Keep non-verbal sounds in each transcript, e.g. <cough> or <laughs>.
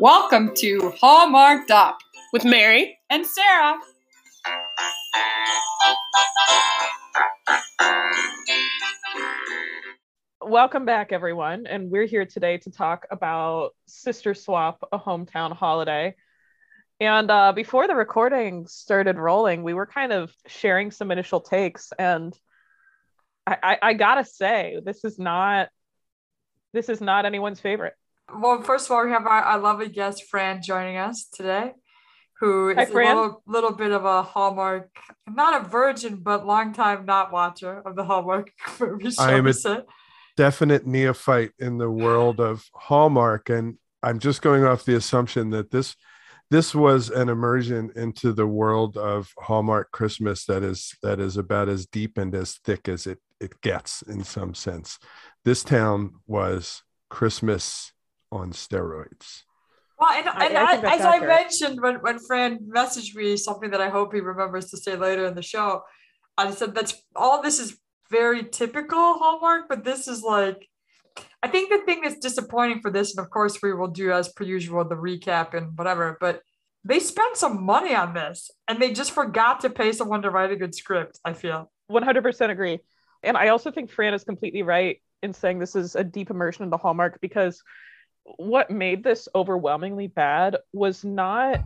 Welcome to Hallmarked Up with Mary and Sarah. Welcome back, everyone. And we're here today to talk about Sister Swap, a hometown holiday. And uh, before the recording started rolling, we were kind of sharing some initial takes. And I, I, I gotta say, this is not this is not anyone's favorite. Well, first of all, we have our, our lovely guest Fran joining us today, who is Hi, a Fran. little, little bit of a Hallmark, not a virgin, but long time not watcher of the Hallmark <laughs> movies. I am a- say. definite neophyte in the world of Hallmark, and I'm just going off the assumption that this this was an immersion into the world of Hallmark Christmas that is that is about as deep and as thick as it it gets in some sense. This town was Christmas on steroids. Well, and, I- and I I think that's as I mentioned when, when Fran messaged me something that I hope he remembers to say later in the show, I said that's all this is very typical Hallmark, but this is like I think the thing that's disappointing for this, and of course we will do as per usual the recap and whatever, but they spent some money on this and they just forgot to pay someone to write a good script, I feel. 100% agree. And I also think Fran is completely right in saying this is a deep immersion in the Hallmark because what made this overwhelmingly bad was not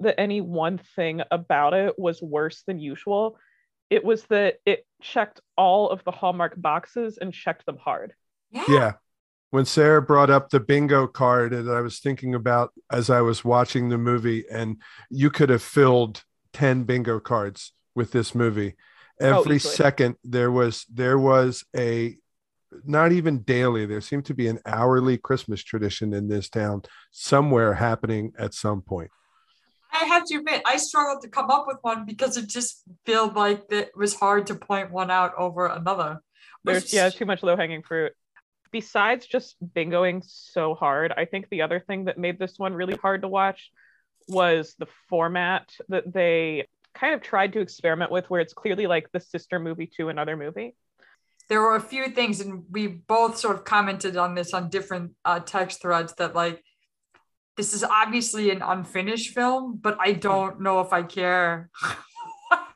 that any one thing about it was worse than usual. It was that it checked all of the Hallmark boxes and checked them hard. Yeah. When Sarah brought up the bingo card, and I was thinking about as I was watching the movie, and you could have filled 10 bingo cards with this movie. Oh, Every easily. second there was there was a not even daily, there seemed to be an hourly Christmas tradition in this town somewhere happening at some point. I have to admit, I struggled to come up with one because it just felt like it was hard to point one out over another. There's yeah, too much low hanging fruit. Besides just bingoing so hard, I think the other thing that made this one really hard to watch was the format that they kind of tried to experiment with, where it's clearly like the sister movie to another movie. there were a few things, and we both sort of commented on this on different uh, text threads that like this is obviously an unfinished film, but I don't know if I care <laughs>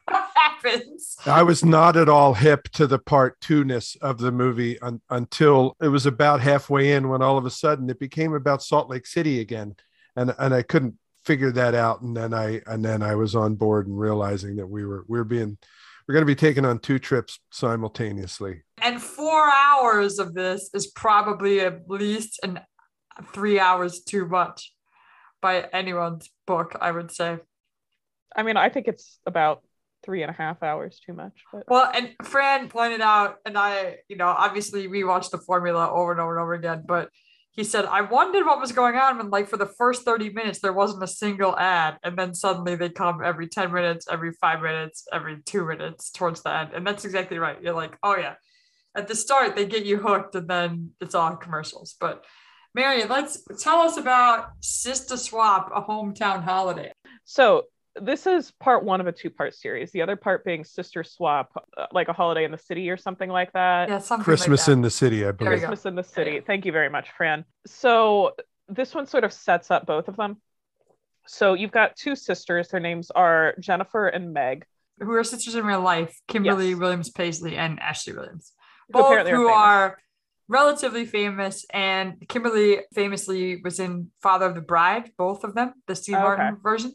what happens. I was not at all hip to the part two ness of the movie un- until it was about halfway in when all of a sudden it became about Salt Lake City again. And and I couldn't figure that out. And then I and then I was on board and realizing that we were we were being we're gonna be taking on two trips simultaneously. And four hours of this is probably at least an three hours too much by anyone's book, I would say. I mean, I think it's about three and a half hours too much, but Well, and Fran pointed out, and I, you know, obviously we watched the formula over and over and over again, but he said, I wondered what was going on when, like, for the first 30 minutes, there wasn't a single ad. And then suddenly they come every 10 minutes, every five minutes, every two minutes towards the end. And that's exactly right. You're like, oh, yeah. At the start, they get you hooked, and then it's all commercials. But Marion, let's tell us about Sister Swap, a hometown holiday. so this is part one of a two part series. The other part being Sister Swap, uh, like a holiday in the city or something like that. Yeah, something Christmas like that. in the city, I believe. Christmas in the City. yeah. Thank you very much, Fran. So this one sort of sets up both of them. So you've got two sisters. Their names are Jennifer and Meg. who are sisters in real life, Kimberly Yes. Williams Paisley and Ashley Williams. Both apparently are who famous. are relatively famous. And Kimberly famously was in Father of the Bride, both of them, the Steve Oh, Martin version.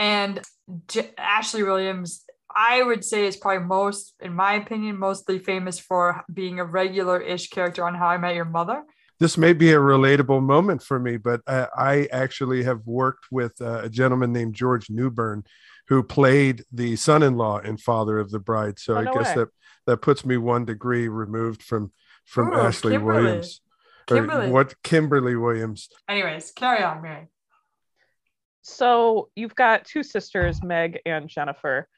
And J- Ashley Williams, I would say, is probably most, in my opinion, mostly famous for being a regular ish character on How I Met Your Mother. this may be a relatable moment for me, but I, I actually have worked with uh, a gentleman named George Newbern who played the son-in-law and Father of the Bride. So Oh, I guess way. that that puts me one degree removed from from Ooh, Ashley Kimberly. Williams. Kimberly. what Kimberly Williams. Anyways, carry on, Mary. So you've got two sisters, Meg and Jennifer.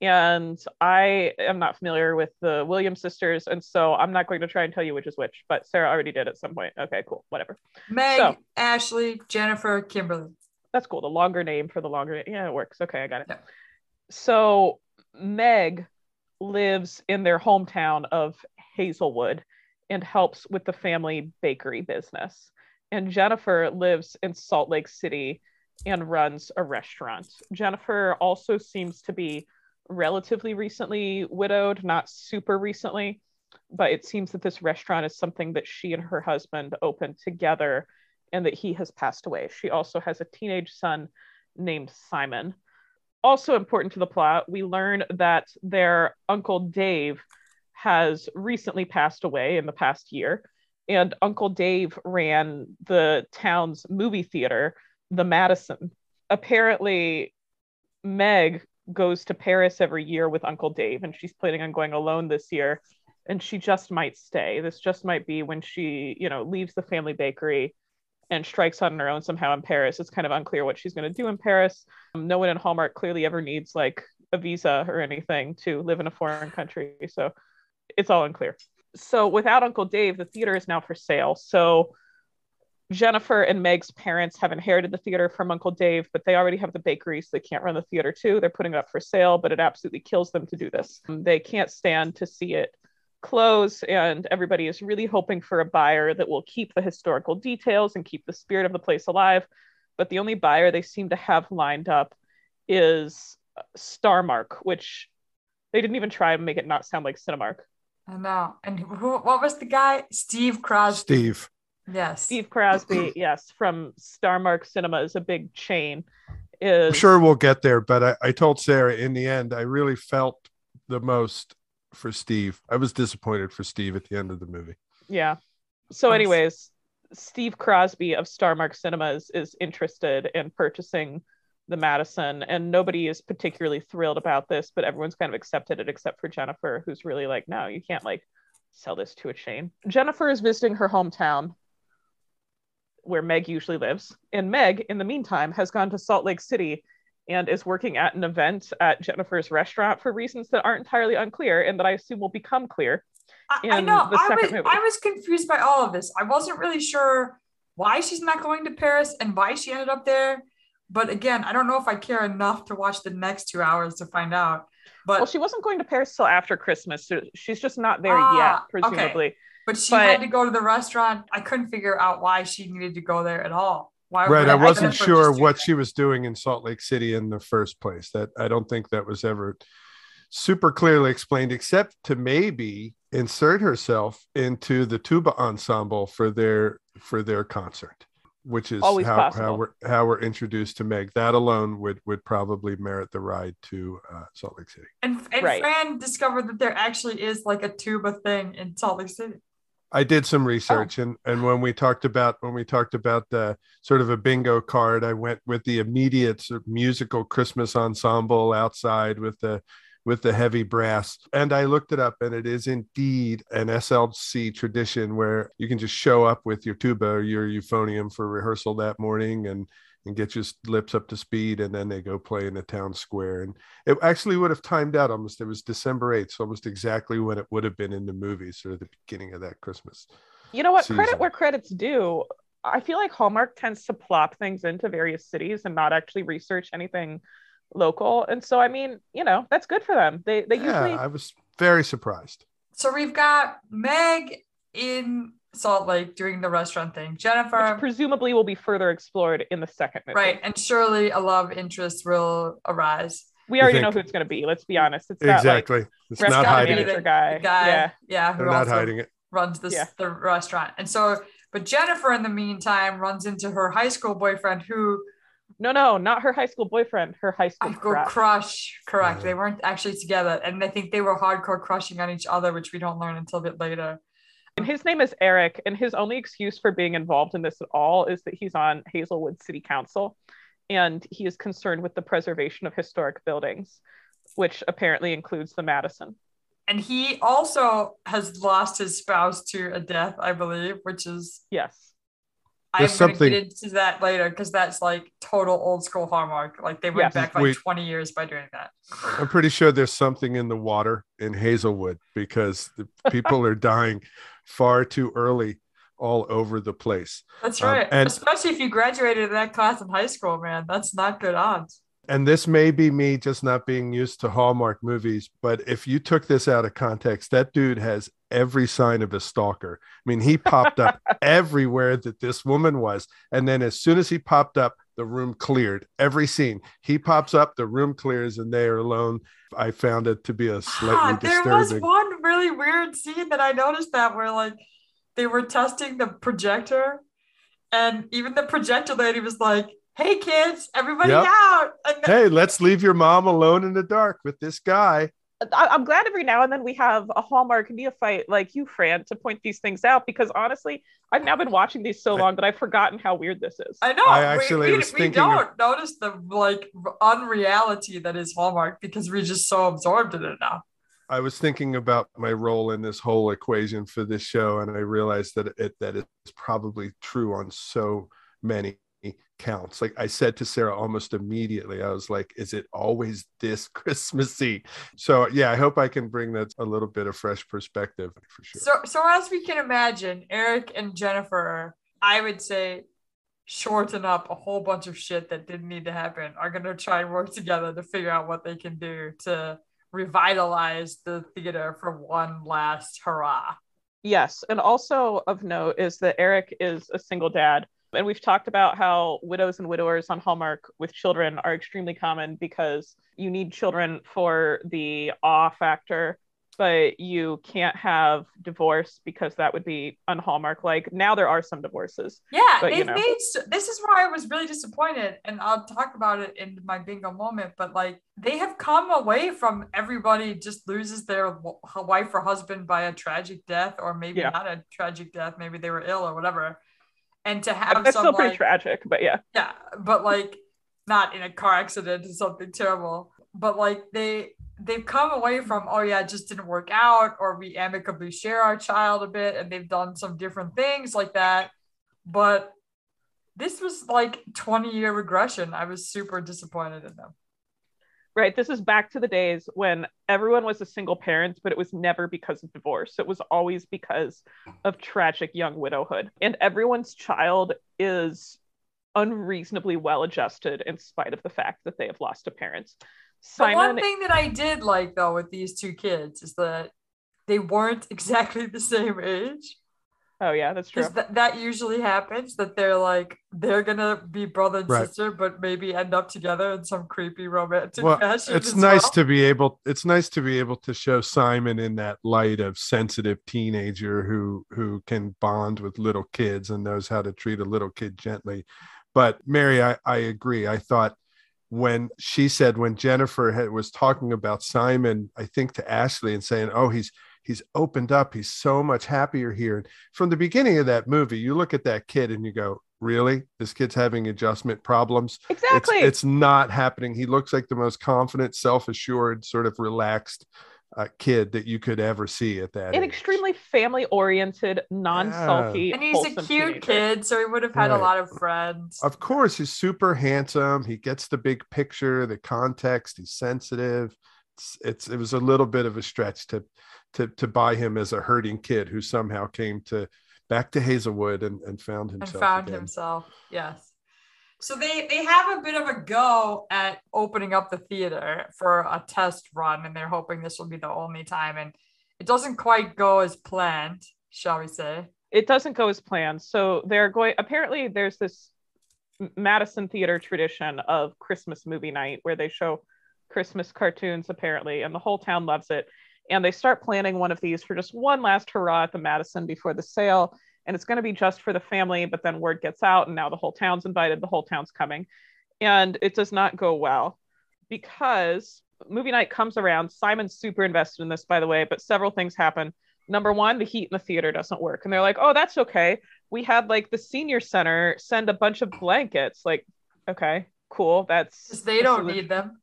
And I am not familiar with the Williams sisters. And so I'm not going to try and tell you which is which, but Sarah already did at some point. Okay, cool. Whatever. Meg, So- Ashley, Jennifer, Kimberly. That's cool. The longer name for the longer. Yeah, it works. Okay, I got it. Yeah. So Meg lives in their hometown of Hazelwood and helps with the family bakery business. And Jennifer lives in Salt Lake City and runs a restaurant. Jennifer also seems to be relatively recently widowed, not super recently, but it seems that this restaurant is something that she and her husband opened together and that he has passed away. She also has a teenage son named Simon. Also important to the plot, we learn that their uncle Dave has recently passed away in the past year. And Uncle Dave ran the town's movie theater, the Madison. Apparently, Meg goes to Paris every year with Uncle Dave, and she's planning on going alone this year. And she just might stay. This just might be when she, you know, leaves the family bakery and strikes out on her own somehow in Paris. It's kind of unclear what she's going to do in Paris. Um, no one in Hallmark clearly ever needs like a visa or anything to live in a foreign country. So it's all unclear. So without Uncle Dave, the theater is now for sale. So Jennifer and Meg's parents have inherited the theater from Uncle Dave, but they already have the bakery, so they can't run the theater too. They're putting it up for sale, but it absolutely kills them to do this. Um, they can't stand to see it close, and everybody is really hoping for a buyer that will keep the historical details and keep the spirit of the place alive. But the only buyer they seem to have lined up is Starmark, which they didn't even try and make it not sound like Cinemark. I know. And who, what was the guy? Steve Crosby. Steve. Yes. Steve Crosby, <clears throat> yes, from Starmark Cinemas, a big chain. Is I'm sure we'll get there, but I, I told Sarah in the end, I really felt the most for Steve. I was disappointed for Steve at the end of the movie. Yeah. So, anyways, Steve Crosby of Starmark Cinemas is interested in purchasing the Madison, and nobody is particularly thrilled about this, but everyone's kind of accepted it except for Jennifer, who's really like, no, you can't like sell this to a chain. Jennifer is visiting her hometown where Meg usually lives. And Meg, in the meantime, has gone to Salt Lake City and is working at an event at Jennifer's restaurant for reasons that aren't entirely unclear and that I assume will become clear. I, I know. I was, movie. I was confused by all of this. I wasn't really sure why she's not going to Paris and why she ended up there. But again, I don't know if I care enough to watch the next two hours to find out. But well, she wasn't going to Paris till after Christmas, so she's just not there ah, yet, presumably. Okay. But she but, had to go to the restaurant. I couldn't figure out why she needed to go there at all. Why right. I, I wasn't sure what she was doing in Salt Lake City in the first place. That I don't think that was ever super clearly explained, except to maybe insert herself into the tuba ensemble for their for their concert, which is Always how, possible. how we're how we're introduced to Meg. That alone would would probably merit the ride to uh, Salt Lake City. And and right. Fran discovered that there actually is like a tuba thing in Salt Lake City. I did some research, oh. and and when we talked about when we talked about the sort of a bingo card, I went with the immediate sort of musical Christmas ensemble outside with the with the heavy brass, and I looked it up, and it is indeed an SLC tradition where you can just show up with your tuba or your euphonium for rehearsal that morning, and and get your lips up to speed and then they go play in the town square. And it actually would have timed out almost it was december 8th so almost exactly when it would have been in the movie sort of the beginning of that christmas you know what? Season. credit where credit's due. I feel like hallmark tends to plop things into various cities and not actually research anything local. And so i mean you know that's good for them. They they yeah, usually i was very surprised. So we've got meg in Salt Lake doing the restaurant thing. Jennifer Which presumably will be further explored in the second movie. Right. And surely a love interest will arise. We already know who it's going to be. Let's be honest. It's exactly. That, like, it's not hiding it. Guy. guy. Yeah. Yeah. Who They're not hiding it. Runs this yeah. the restaurant. And so, but Jennifer, in the meantime, runs into her high school boyfriend who. No, no, not her high school boyfriend. Her high school crush. crush. Correct. They weren't actually together, and I think they were hardcore crushing on each other, which we don't learn until a bit later. And his name is Eric, and his only excuse for being involved in this at all is that he's on Hazelwood City Council and he is concerned with the preservation of historic buildings, which apparently includes the Madison. And he also has lost his spouse to a death, I believe, which is yes. I'm going to get into that later because that's like total old school Hallmark. Like they went yes. back like Wait, 20 years by doing that. I'm pretty sure there's something in the water in Hazelwood because the people are dying far too early all over the place. That's um, right. Um, and, Especially if you graduated that class in high school, man. That's not good odds. and this may be me just not being used to Hallmark movies, but if you took this out of context, that dude has every sign of a stalker. I mean, he popped up <laughs> everywhere that this woman was. And then as soon as he popped up, the room cleared. Every scene he pops up, the room clears, and they are alone. I found it to be a slightly Ah, there disturbing. was one really weird scene that I noticed that where like they were testing the projector, and even the projector lady was like, "Hey kids, everybody Yep. out!" Then- hey, let's leave your mom alone in the dark with this guy. I- I'm glad every now and then we have a Hallmark neophyte like you, Fran, to point these things out because honestly, I've now been watching these so I- long that I've forgotten how weird this is. I know. I we- actually we, was we, thinking of- don't notice the like unreality that is Hallmark because we're just so absorbed in it now. I was thinking about my role in this whole equation for this show, and I realized that it that is probably true on so many counts. Like I said to Sarah almost immediately, I was like, "Is it always this <laughs> Christmassy?" So yeah, I hope I can bring that a little bit of fresh perspective for sure. So, so as we can imagine, Eric and Jennifer, I would say, shorten up a whole bunch of shit that didn't need to happen. Are gonna try and work together to figure out what they can do to revitalize the theater for one last hurrah. Yes. And also of note is that Eric is a single dad. And we've talked about how widows and widowers on Hallmark with children are extremely common because you need children for the awe factor, but you can't have divorce because that would be un Hallmark. Like now there are some divorces. Yeah, But, you they've know. made. This is where I was really disappointed, and I'll talk about it in my bingo moment. But like, they have come away from everybody just loses their wife or husband by a tragic death, or maybe Yeah. not a tragic death. Maybe they were ill or whatever. And to have That's some still pretty like, tragic, but yeah. yeah, but like not in a car accident or something terrible. But like they they've come away from oh yeah, it just didn't work out, or we amicably share our child a bit, and they've done some different things like that. But this was like 20 year regression. I was super disappointed in them. Right. This is back to the days when everyone was a single parent, but it was never because of divorce. It was always because of tragic young widowhood. And everyone's child is unreasonably well adjusted in spite of the fact that they have lost a parent. The one Simon, thing that I did like though with these two kids is that they weren't <laughs> exactly the same age. Oh, yeah, that's true. Because th- that usually happens that they're like they're gonna be brother and Right. sister, but maybe end up together in some creepy romantic well fashion. it's nice well. to be able it's nice to be able to show simon in that light of sensitive teenager who who can bond with little kids and knows how to treat a little kid gently but mary i, I agree i thought when she said when jennifer had, was talking about simon i think to ashley and saying oh he's he's opened up he's so much happier here and from the beginning of that movie you look at that kid and you go really this kid's having adjustment problems exactly. it's, it's not happening. He looks like the most confident, self-assured, sort of relaxed uh, kid that you could ever see at that. an age. extremely family oriented, non sulky. and he's a cute kid, so he would have had a lot of friends. Of course, he's super handsome. He gets the big picture, the context. He's sensitive. It's, it's it was a little bit of a stretch to to to buy him as a hurting kid who somehow came to back to Hazelwood and, and found and himself. found again. himself. Yes. So they they have a bit of a go at opening up the theater for a test run, and they're hoping this will be the only time. And it doesn't quite go as planned, shall we say? it doesn't go as planned. So they're going. Apparently, there's this Madison Theater tradition of Christmas movie night where they show Christmas cartoons, apparently, and the whole town loves it. And they start planning one of these for just one last hurrah at the Madison before the sale. And it's going to be just for the family, but then word gets out, and now the whole town's invited, the whole town's coming. And it does not go well because movie night comes around. Simon's super invested in this, by the way, but several things happen number one, the heat in the theater doesn't work. And they're like, oh, that's okay. We had like the senior center send a bunch of blankets. Like, okay, cool. That's they don't need them.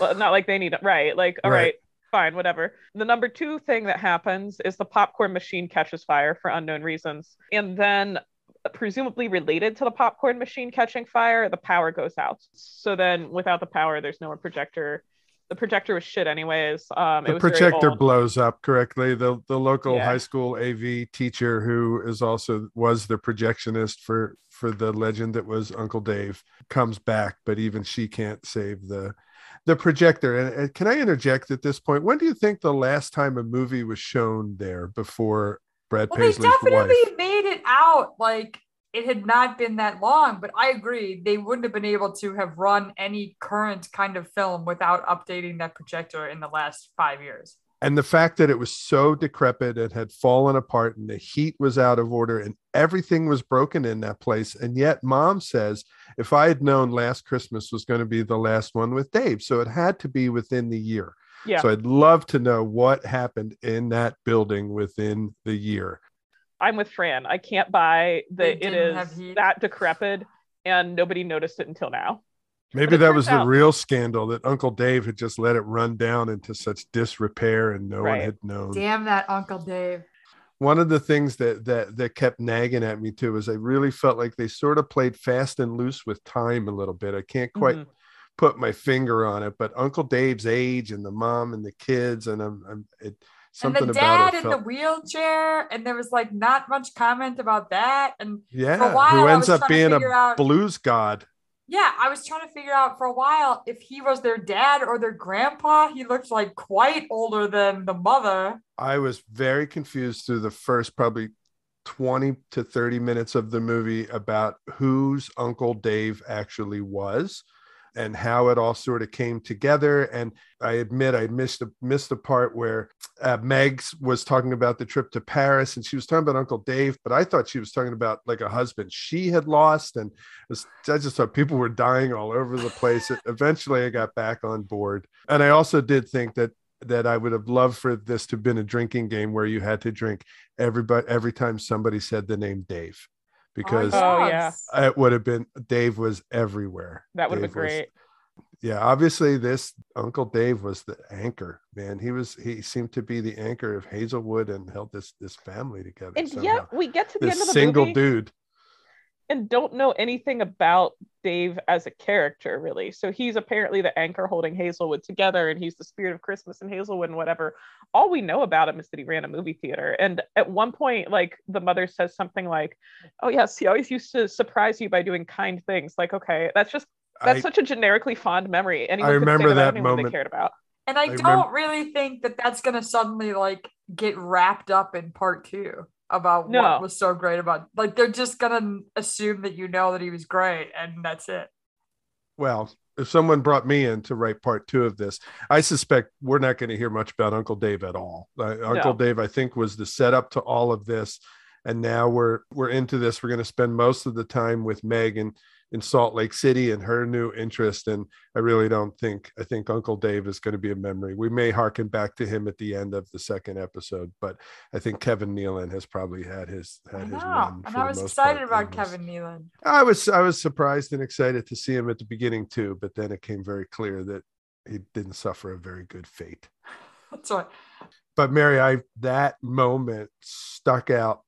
Well, not like they need it. Right. Like, all right. Right. fine, whatever. The number two thing that happens is the popcorn machine catches fire for unknown reasons. And then, presumably related to the popcorn machine catching fire, the power goes out. So then, without the power, there's no more projector. The projector was shit, anyways. Um, it the projector blows up correctly. The the local Yeah. high school AV teacher who is also was the projectionist for for the legend that was Uncle Dave comes back, but even she can't save the the projector. And, and can I interject at this point? When do you think the last time a movie was shown there before Brad Well, Paisley's they definitely wife? made it out like it had not been that long, but I agree they wouldn't have been able to have run any current kind of film without updating that projector in the last five years. And the fact that it was so decrepit and had fallen apart and the heat was out of order and everything was broken in that place and yet mom says if i had known last christmas was going to be the last one with dave so it had to be within the year Yeah. so i'd love to know what happened in that building within the year I'm with Fran. I can't buy that it didn't have is heat. that decrepit and nobody noticed it until now. Maybe that was the real scandal that uncle dave had just let it run down into such disrepair and no one had known Damn that Uncle Dave. one of the things that that that kept nagging at me too is I really felt like they sort of played fast and loose with time a little bit. I can't quite Mhm. put my finger on it, but Uncle Dave's age and the mom and the kids and I'm, I'm it, something and the dad in the wheelchair, and there was like not much comment about that. And yeah, for a while, who ends up being a out- blues god. Yeah, I was trying to figure out for a while if he was their dad or their grandpa. He looked like quite older than the mother. I was very confused through the first probably 20 to 30 minutes of the movie about whose Uncle Dave actually was and how it all sort of came together. And I admit I missed the missed the part where uh, Megs was talking about the trip to Paris and she was talking about Uncle Dave, but I thought she was talking about like a husband she had lost. And was, I just thought people were dying all over the place. <laughs> Eventually I got back on board. And I also did think that that I would have loved for this to have been a drinking game where you had to drink everybody every time somebody said the name Dave Oh, because Oh, yeah. it would have been Dave was everywhere. That would have Dave been was- great. yeah, obviously this Uncle Dave was the anchor, man. He was he seemed to be the anchor of Hazelwood and held this this family together. And somehow. yet we get to the this end of the single movie dude. And don't know anything about Dave as a character, really. So he's apparently the anchor holding Hazelwood together, and he's the spirit of Christmas and Hazelwood and whatever. All we know about him is that he ran a movie theater. And at one point, like the mother says something like, "Oh yes, he always used to surprise you by doing kind things." Like, okay, that's just that's I, such a generically fond memory. Anyone I could say remember about that anyone they cared about. And I, I don't remember- really think that that's going to suddenly like get wrapped up in part two about No. what was so great about like they're just going to assume that you know that he was great and that's it. well, if someone brought me in to write part two of this, I suspect we're not going to hear much about Uncle Dave at all. Uh, Uncle No. Dave, I think, was the setup to all of this, and now we're we're into this. We're going to spend most of the time with Megan in Salt Lake City and her new interest. And I really don't think I think Uncle Dave is going to be a memory. We may harken back to him at the end of the second episode, but I think Kevin Nealon has probably had his had his run. And I was excited about. Kevin Nealon. I was I was surprised and excited to see him at the beginning too, but then it came very clear that he didn't suffer a very good fate. <laughs> That's what But Mary, I that moment stuck out,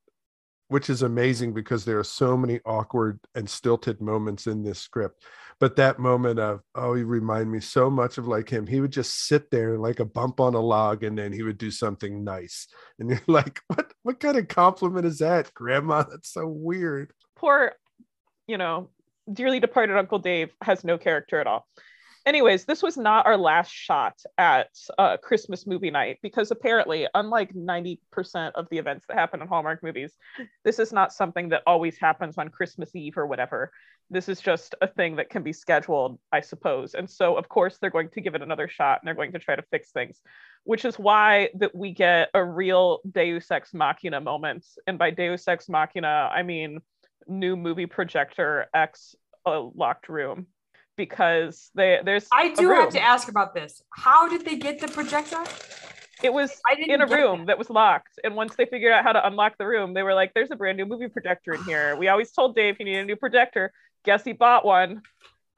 which is amazing because there are so many awkward and stilted moments in this script. But that moment of oh, you remind me so much of like him. He would just sit there like a bump on a log, and then he would do something nice, and you're <laughs> like, what? What kind of compliment is that, Grandma? <laughs> That's so weird. poor, you know, dearly departed Uncle Dave has no character at all. Anyways, this was not our last shot at uh, Christmas movie night because apparently, unlike 90% of the events that happen in Hallmark movies, this is not something that always happens on Christmas Eve or whatever. This is just a thing that can be scheduled, I suppose. And so, of course, they're going to give it another shot and they're going to try to fix things, which is why that we get a real Deus Ex Machina moment. And by Deus Ex Machina, I mean new movie projector X a locked room because they there's I do have to ask about this. How did they get the projector? it was I didn't in a room that. that was locked and once they figured out how to unlock the room they were like there's a brand new movie projector in here we always told dave he needed a new projector guess he bought one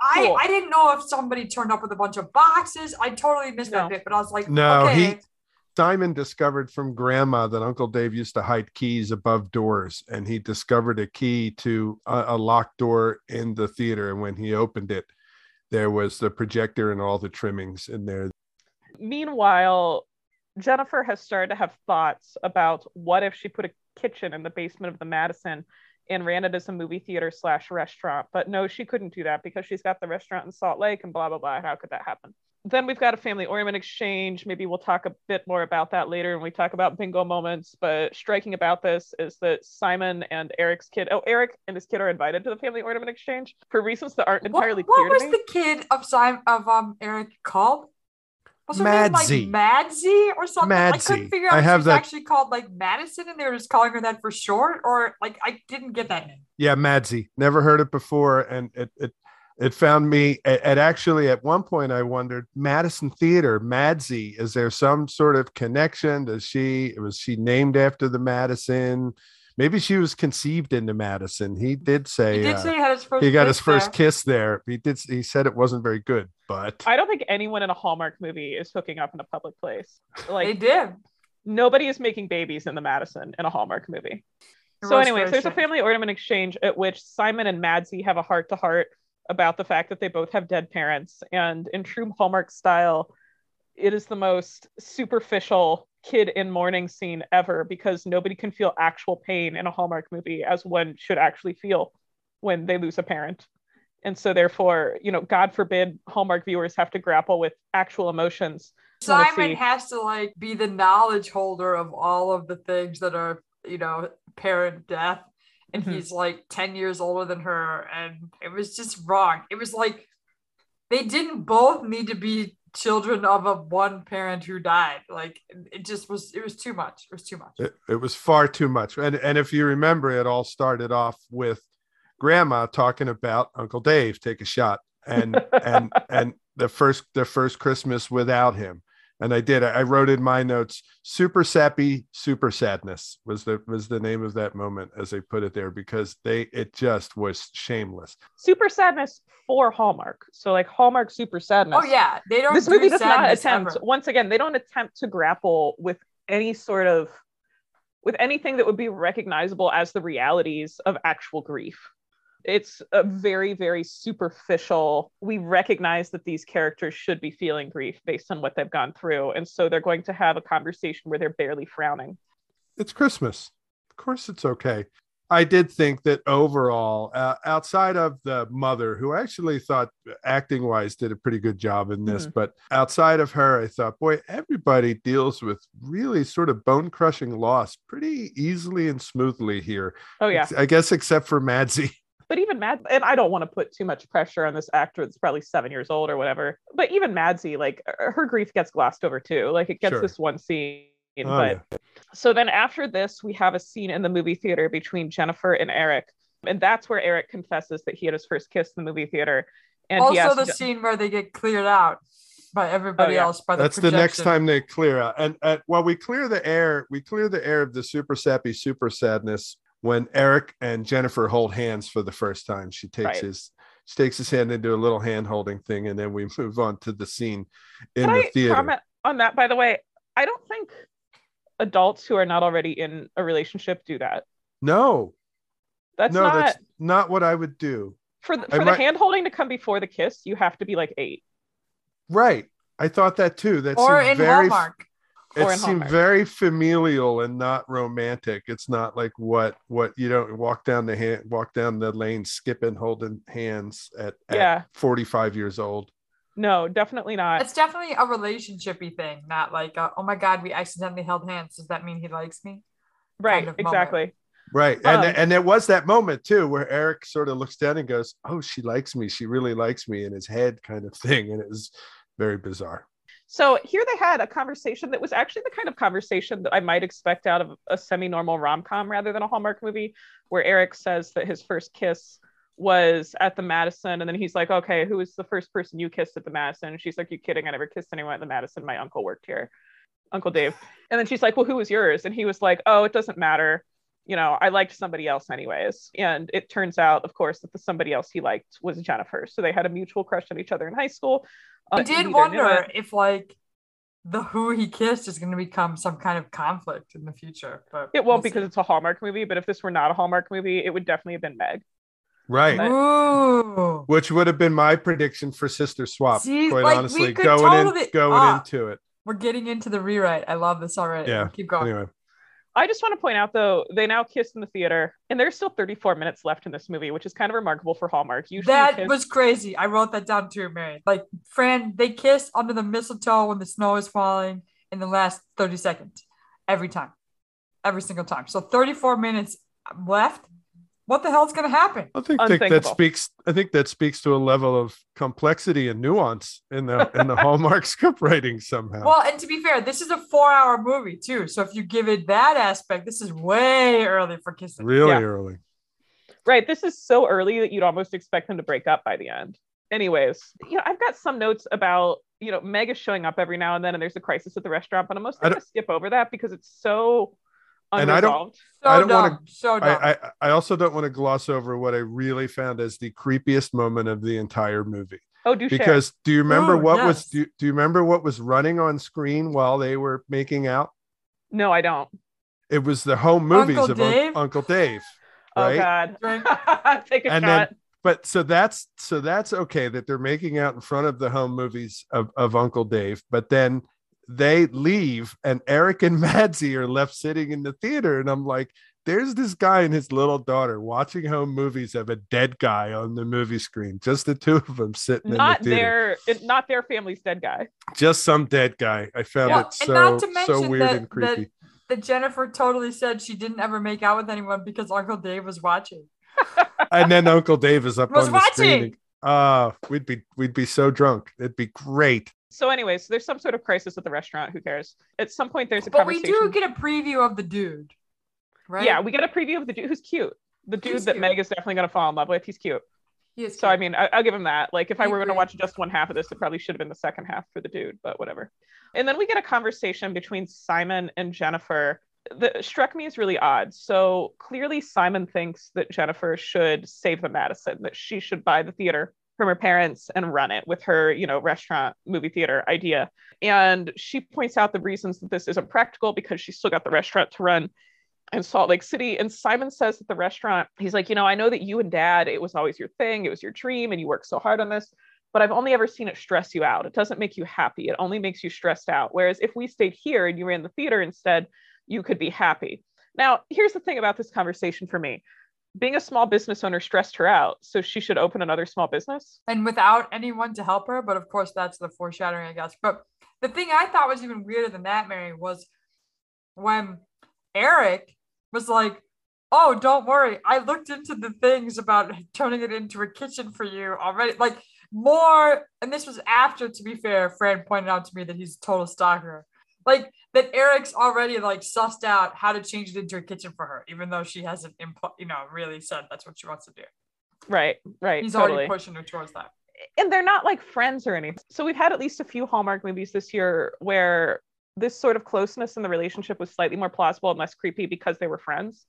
I, Cool. I didn't know if somebody turned up with a bunch of boxes. I totally missed No. that bit, but I was like, No, okay. he- Simon discovered from grandma that Uncle Dave used to hide keys above doors, and he discovered a key to a, a locked door in the theater. And when he opened it, there was the projector and all the trimmings in there. meanwhile jennifer has started to have thoughts about what if she put a kitchen in the basement of the madison and ran it as a movie theater slash restaurant. But no, she couldn't do that because she's got the restaurant in Salt Lake and blah blah blah. How could that happen? Then we've got a family ornament exchange. Maybe we'll talk a bit more about that later when we talk about bingo moments. But striking about this is that Simon and Eric's kid, oh, Eric and his kid are invited to the family ornament exchange for reasons that aren't entirely what, clear what was to me. the kid of Simon of um Eric called? Was her Madsy. name like Madsy or something? I couldn't figure out I have she was that- actually called like Madison and they were just calling her that for short, or like I didn't get that name. Yeah, Madsy. Never heard it before, and it it it found me. At, at actually, at one point, I wondered Madison Theater, Madsy. Is there some sort of connection? Does she was she named after the Madison? Maybe she was conceived into Madison. He did say He did uh, say he had his first. he got his kiss first there. kiss there. He did. He said it wasn't very good, but I don't think anyone in a Hallmark movie is hooking up in a public place. Like they did. nobody is making babies in the Madison in a Hallmark movie. So, was anyways, there's a family ornament exchange at which Simon and Madsy have a heart to heart about the fact that they both have dead parents. And in true Hallmark style, it is the most superficial kid in mourning scene ever because nobody can feel actual pain in a Hallmark movie as one should actually feel when they lose a parent. And so, therefore, you know, God forbid Hallmark viewers have to grapple with actual emotions. Simon has to like be the knowledge holder of all of the things that are, you know, parent death. And Mhm. he's like 10 years older than her. And it was just wrong. It was like they didn't both need to be children of a one parent who died. Like it just was, it was too much. It was too much. it, it was far too much. And and if you remember, it all started off with Grandma talking about Uncle Dave take a shot, and and <laughs> and the first the first Christmas without him. And I did. I wrote in my notes, "Super sappy, super sadness" was the was the name of that moment, as they put it there, because they it just was shameless. Super sadness for Hallmark. So, like Hallmark super sadness. Oh, yeah. They don't this do movie does not attempt ever. once again they don't attempt to grapple with any sort of with anything that would be recognizable as the realities of actual grief it's a very very superficial we recognize that these characters should be feeling grief based on what they've gone through and so they're going to have a conversation where they're barely frowning it's Christmas. Of course, it's okay. I did think that overall, uh, outside of the mother, who I actually thought acting wise did a pretty good job in this, but outside of her, I thought, boy, everybody deals with really sort of bone crushing loss pretty easily and smoothly here. oh yeah I guess, except for Madsy. <laughs> but even Mad, and I don't want to put too much pressure on this actor that's probably seven years old or whatever. But even Madsy, like uh, her grief gets glossed over too. Like it gets Sure. this one scene. Oh, but yeah. so then after this, we have a scene in the movie theater between Jennifer and Eric, and that's where Eric confesses that he had his first kiss in the movie theater. And also, asks the scene where they get cleared out by everybody Oh, yeah. else. By the That's the next time they clear out. And uh, while we clear the air, we clear the air of the super sappy, super sadness when Eric and Jennifer hold hands for the first time. She takes Right. his she takes his hand into a little hand holding thing, and then we <laughs> move on to the scene in Can the I theater. comment on that? By the way, I don't think adults who are not already in a relationship do that. No, That's no, not that's not what I would do. for the, I for the might- hand holding to come before the kiss. You have to be like eight. Right. I thought that too. That or in very Hallmark. It seemed very familial and not romantic. It's not like what what you don't walk down the hand walk down the lane skipping holding hands at, at Yeah. 45 years old. No, definitely not. It's definitely a relationshipy thing, not like, uh, oh my God, we accidentally held hands. Does that mean he likes me? right. kind of moment. exactly. Right. And Um, and there was that moment too where Eric sort of looks down and goes, "Oh, she likes me. She really likes me." in his head kind of thing and it was very bizarre. So here they had a conversation that was actually the kind of conversation that I might expect out of a semi-normal rom-com rather than a Hallmark movie, where Eric says that his first kiss was at the Madison, and then he's like, "Okay, who was the first person you kissed at the Madison?" And she's like, "You kidding? I never kissed anyone at the Madison. My uncle worked here, Uncle Dave." And then she's like, "Well, who was yours?" And he was like, "Oh, it doesn't matter. You know, I liked somebody else anyways." And it turns out, of course, that the somebody else he liked was Jennifer. So they had a mutual crush on each other in high school. I Uh, did wonder if like the who he kissed is going to become some kind of conflict in the future. But It won't we'll because see. it's a Hallmark movie, but if this were not a Hallmark movie, it would definitely have been Meg. Right. But- Ooh. Which would have been my prediction for Sister Swap. See, quite like, honestly, could going totally- in, going ah. into it. We're getting into the rewrite. I love this already. Yeah, Keep going. Anyway, I just want to point out though, they now kiss in the theater, and there's still 34 minutes left in this movie, which is kind of remarkable for Hallmark. Usually That kiss- was crazy. I wrote that down too, Mary. Like, Fran, they kiss under the mistletoe when the snow is falling in the last 30 seconds. Every time. Every single time. So 34 minutes left. What the hell's going to happen? I think, think that speaks. I think that speaks to a level of complexity and nuance in the in the <laughs> Hallmark script writing somehow. Well, and to be fair, this is a four hour movie too. So if you give it that aspect, this is way early for kissing. really Yeah. early. Right. This is so early that you'd almost expect them to break up by the end. Anyways, you know, I've got some notes about, you know, Meg is showing up every now and then and there's a crisis at the restaurant, but I'm mostly going to skip over that because it's so And I don't- So I don't wanna- so dumb. I, I I also don't want to gloss over what I really found as the creepiest moment of the entire movie. Oh, do share. Because do you remember Ooh, what was do you, do you remember what was running on screen while they were making out? No, I don't. It was the home movies Uncle of Un- Dave? Uncle Dave. Oh God. <laughs> Take a And shot. then- but so that's so that's okay that they're making out in front of the home movies of, of Uncle Dave, but then they leave and Eric and <laughs> Madsy are left sitting in the theater. And I'm like, there's this guy and his little daughter watching home movies of a dead guy on the movie screen. Just the two of them sitting not in the theater. their it, not their family's dead guy. Just some dead guy. I found Well, it and so not to so mention weird that- and creepy. that Jennifer totally said she didn't ever make out with anyone because Uncle Dave was watching. <laughs> and then Uncle Dave is up Was on the screen. watching. Ah, we'd be we'd be so drunk. It'd be great. So anyway, so there's some sort of crisis at the restaurant. Who cares? At some point, there's a But we conversation. do get a preview of the dude, right? Yeah, we get a preview of the dude who's cute. The dude He's that cute. Meg is definitely going to fall in love with. He's cute. He is So I mean, I, I'll give him that. Like, if I I were going to watch just one half of this, it probably should have been the second half for the dude, but whatever. And then we get a conversation between Simon and Jennifer that struck me as really odd. So clearly, Simon thinks that Jennifer should save the Madison, that she should buy the theater from her parents and run it with her, you know, restaurant movie theater idea. And she points out the reasons that this isn't practical because she's still got the restaurant to run in Salt Lake City. And Simon says at the restaurant, he's like, you know, I know that you and dad, it was always your thing, it was your dream, and you worked so hard on this, but I've only ever seen it stress you out. It doesn't make you happy, it only makes you stressed out. Whereas if we stayed here and you ran the theater instead, you could be happy. Now, here's the thing about this conversation for me. Being a small business owner stressed her out, so she should open another small business. and without anyone to help her. But of course, that's the foreshadowing, I guess. But the thing I thought was even weirder than that, Mary, was when Eric was like, "Oh, don't worry, I looked into the things about turning it into a kitchen for you already." Like more, and this was after, to be fair, Fran pointed out to me that he's a total stalker. Like that Eric's already like sussed out how to change it into a kitchen for her, even though she hasn't, you know, really said that's what she wants to do. Right, right. He's totally. already pushing her towards that. and they're not like friends or anything. So we've had at least a few Hallmark movies this year where this sort of closeness in the relationship was slightly more plausible and less creepy because they were friends.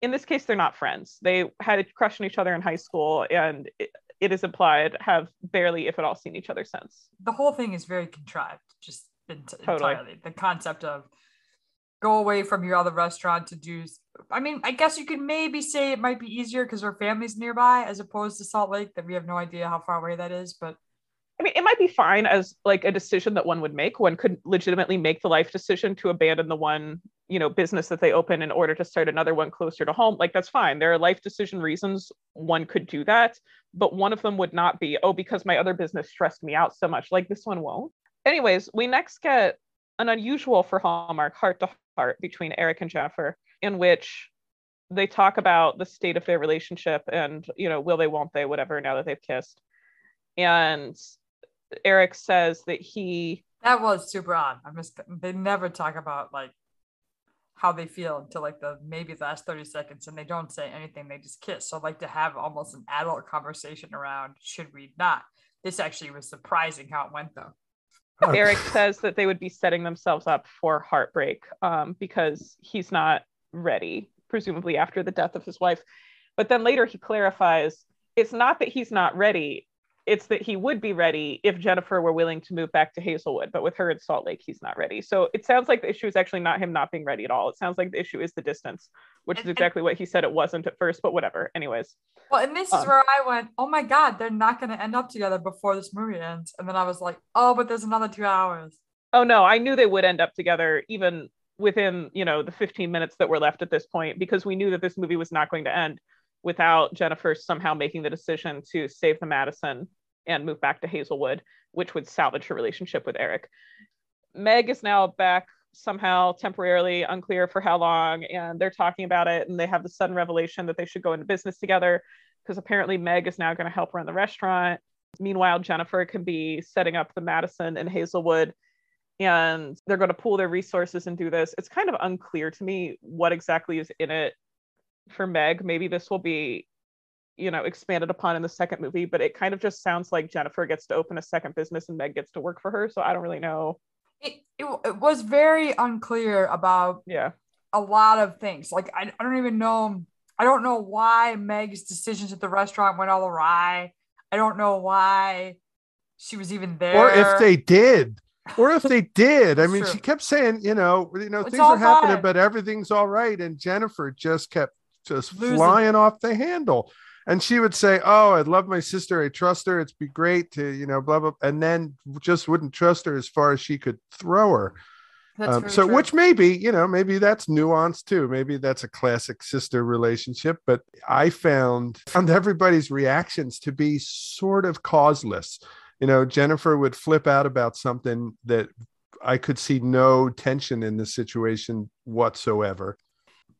In this case, they're not friends. They had a crush on each other in high school, and it, it is implied have barely, if at all, seen each other since. the whole thing is very contrived just ent- Totally. entirely the concept of go away from your other restaurant to do. I mean i guess you could maybe say it might be easier because our family's nearby as opposed to salt lake that we have no idea how far away that is but I mean, it might be fine as like a decision that one would make. One could legitimately make the life decision to abandon the one, you know, business that they open in order to start another one closer to home. Like that's fine. There are life decision reasons one could do that, but one of them would not be, oh, because my other business stressed me out so much. Like this one won't. Anyways, we next get an unusual for Hallmark heart to heart between Eric and Jennifer, in which they talk about the state of their relationship and, you know, will they, won't they, whatever, now that they've kissed. And Eric says that he that was super odd. I missed they never talk about like how they feel until like the maybe the last 30 seconds and they don't say anything. They just kiss. So like to have almost an adult conversation around should we not? This actually was surprising how it went though Eric says that they would be setting themselves up for heartbreak um, because he's not ready, presumably after the death of his wife. But then later he clarifies it's not that he's not ready, it's that he would be ready if Jennifer were willing to move back to Hazelwood. But with her in Salt Lake, he's not ready. So it sounds like the issue is actually not him not being ready at all. It sounds like the issue is the distance, which is And- and- exactly what he said it wasn't at first, but whatever. Anyways. Well, and this is Um, where I went, oh my God, they're not going to end up together before this movie ends. And then I was like, oh, but there's another two hours. Oh no, I knew they would end up together even within you know the 15 minutes that were left at this point because we knew that this movie was not going to end without Jennifer somehow making the decision to save the Madison and move back to Hazelwood, which would salvage her relationship with Eric. Meg is now back somehow temporarily, unclear for how long, and they're talking about it, and they have the sudden revelation that they should go into business together because apparently Meg is now going to help run the restaurant. Meanwhile, Jennifer can be setting up the Madison and Hazelwood and they're going to pool their resources and do this. It's kind of unclear to me what exactly is in it for Meg. Maybe this will be, you know, expanded upon in the second movie, but it kind of just sounds like Jennifer gets to open a second business and Meg gets to work for her. So I don't really know. It, it, it was very unclear about Yeah. a lot of things. Like I, I don't even know. I don't know why Meg's decisions at the restaurant went all awry. I don't know why she was even there. Or if they did. Or if they <laughs> did. I mean, Sure. she kept saying, you know, you know, It's things all are happening, fine. but everything's all right. And Jennifer just kept just Losing. flying off the handle. And she would say, Oh, I love my sister. I trust her. It'd be great to, you know, blah, blah. And then just wouldn't trust her as far as she could throw her. Um, so, true. which maybe, you know, maybe that's nuanced too. Maybe that's a classic sister relationship. But I found found everybody's reactions to be sort of causeless. You know, Jennifer would flip out about something that I could see no tension in the situation whatsoever.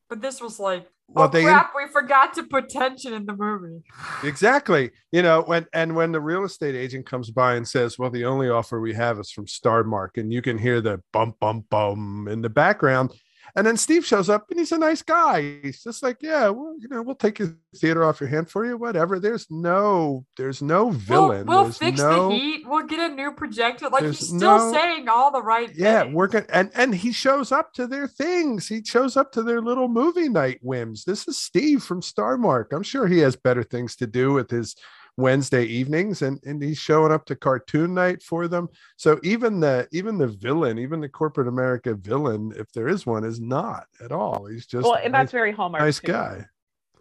but this was like, Well, oh they- crap, we forgot to put tension in the movie. Exactly. You know, when and when the real estate agent comes by and says, Well, the only offer we have is from Star Mark, and you can hear the bump, bump, bum in the background. And then Steve shows up and he's a nice guy. He's just like, Yeah, well, you know, we'll take your theater off your hand for you, whatever. There's no, there's no villain. We'll, we'll fix no the heat. We'll get a new projector. Like he's still no- saying all the right yeah things. we're gonna and and he shows up to their things he shows up to their little movie night whims this is steve from star mark i'm sure he has better things to do with his wednesday evenings and and he's showing up to cartoon night for them so even the even the villain even the corporate america villain if there is one is not at all he's just Well, and nice, that's very hallmark. nice too. guy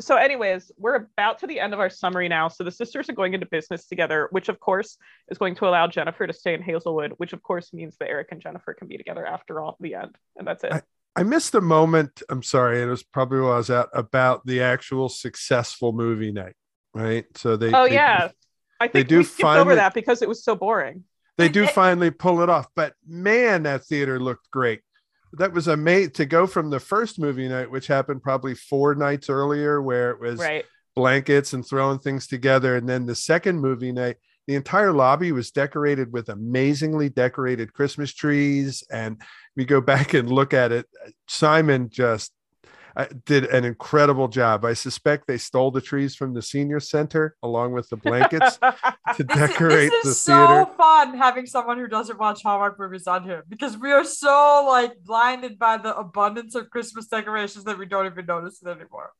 so anyways we're about to the end of our summary now so the sisters are going into business together which of course is going to allow jennifer to stay in hazelwood which of course means that eric and jennifer can be together after all the end and that's it I missed the moment. I'm sorry, it was probably while I was out about the actual successful movie night, right? So they oh they do yeah. I think do we skipped over that because it was so boring. They do finally pull it off but man that theater looked great. That was amazing to go from the first movie night which happened probably four nights earlier where it was right. blankets and throwing things together and then the second movie night the entire lobby was decorated with amazingly decorated christmas trees and we go back and look at it. Simon just did an incredible job i suspect they stole the trees from the senior center along with the blankets <laughs> to This is, decorate this the is theater so fun having someone who doesn't watch Hallmark movies on here because we are so like blinded by the abundance of Christmas decorations that we don't even notice it anymore.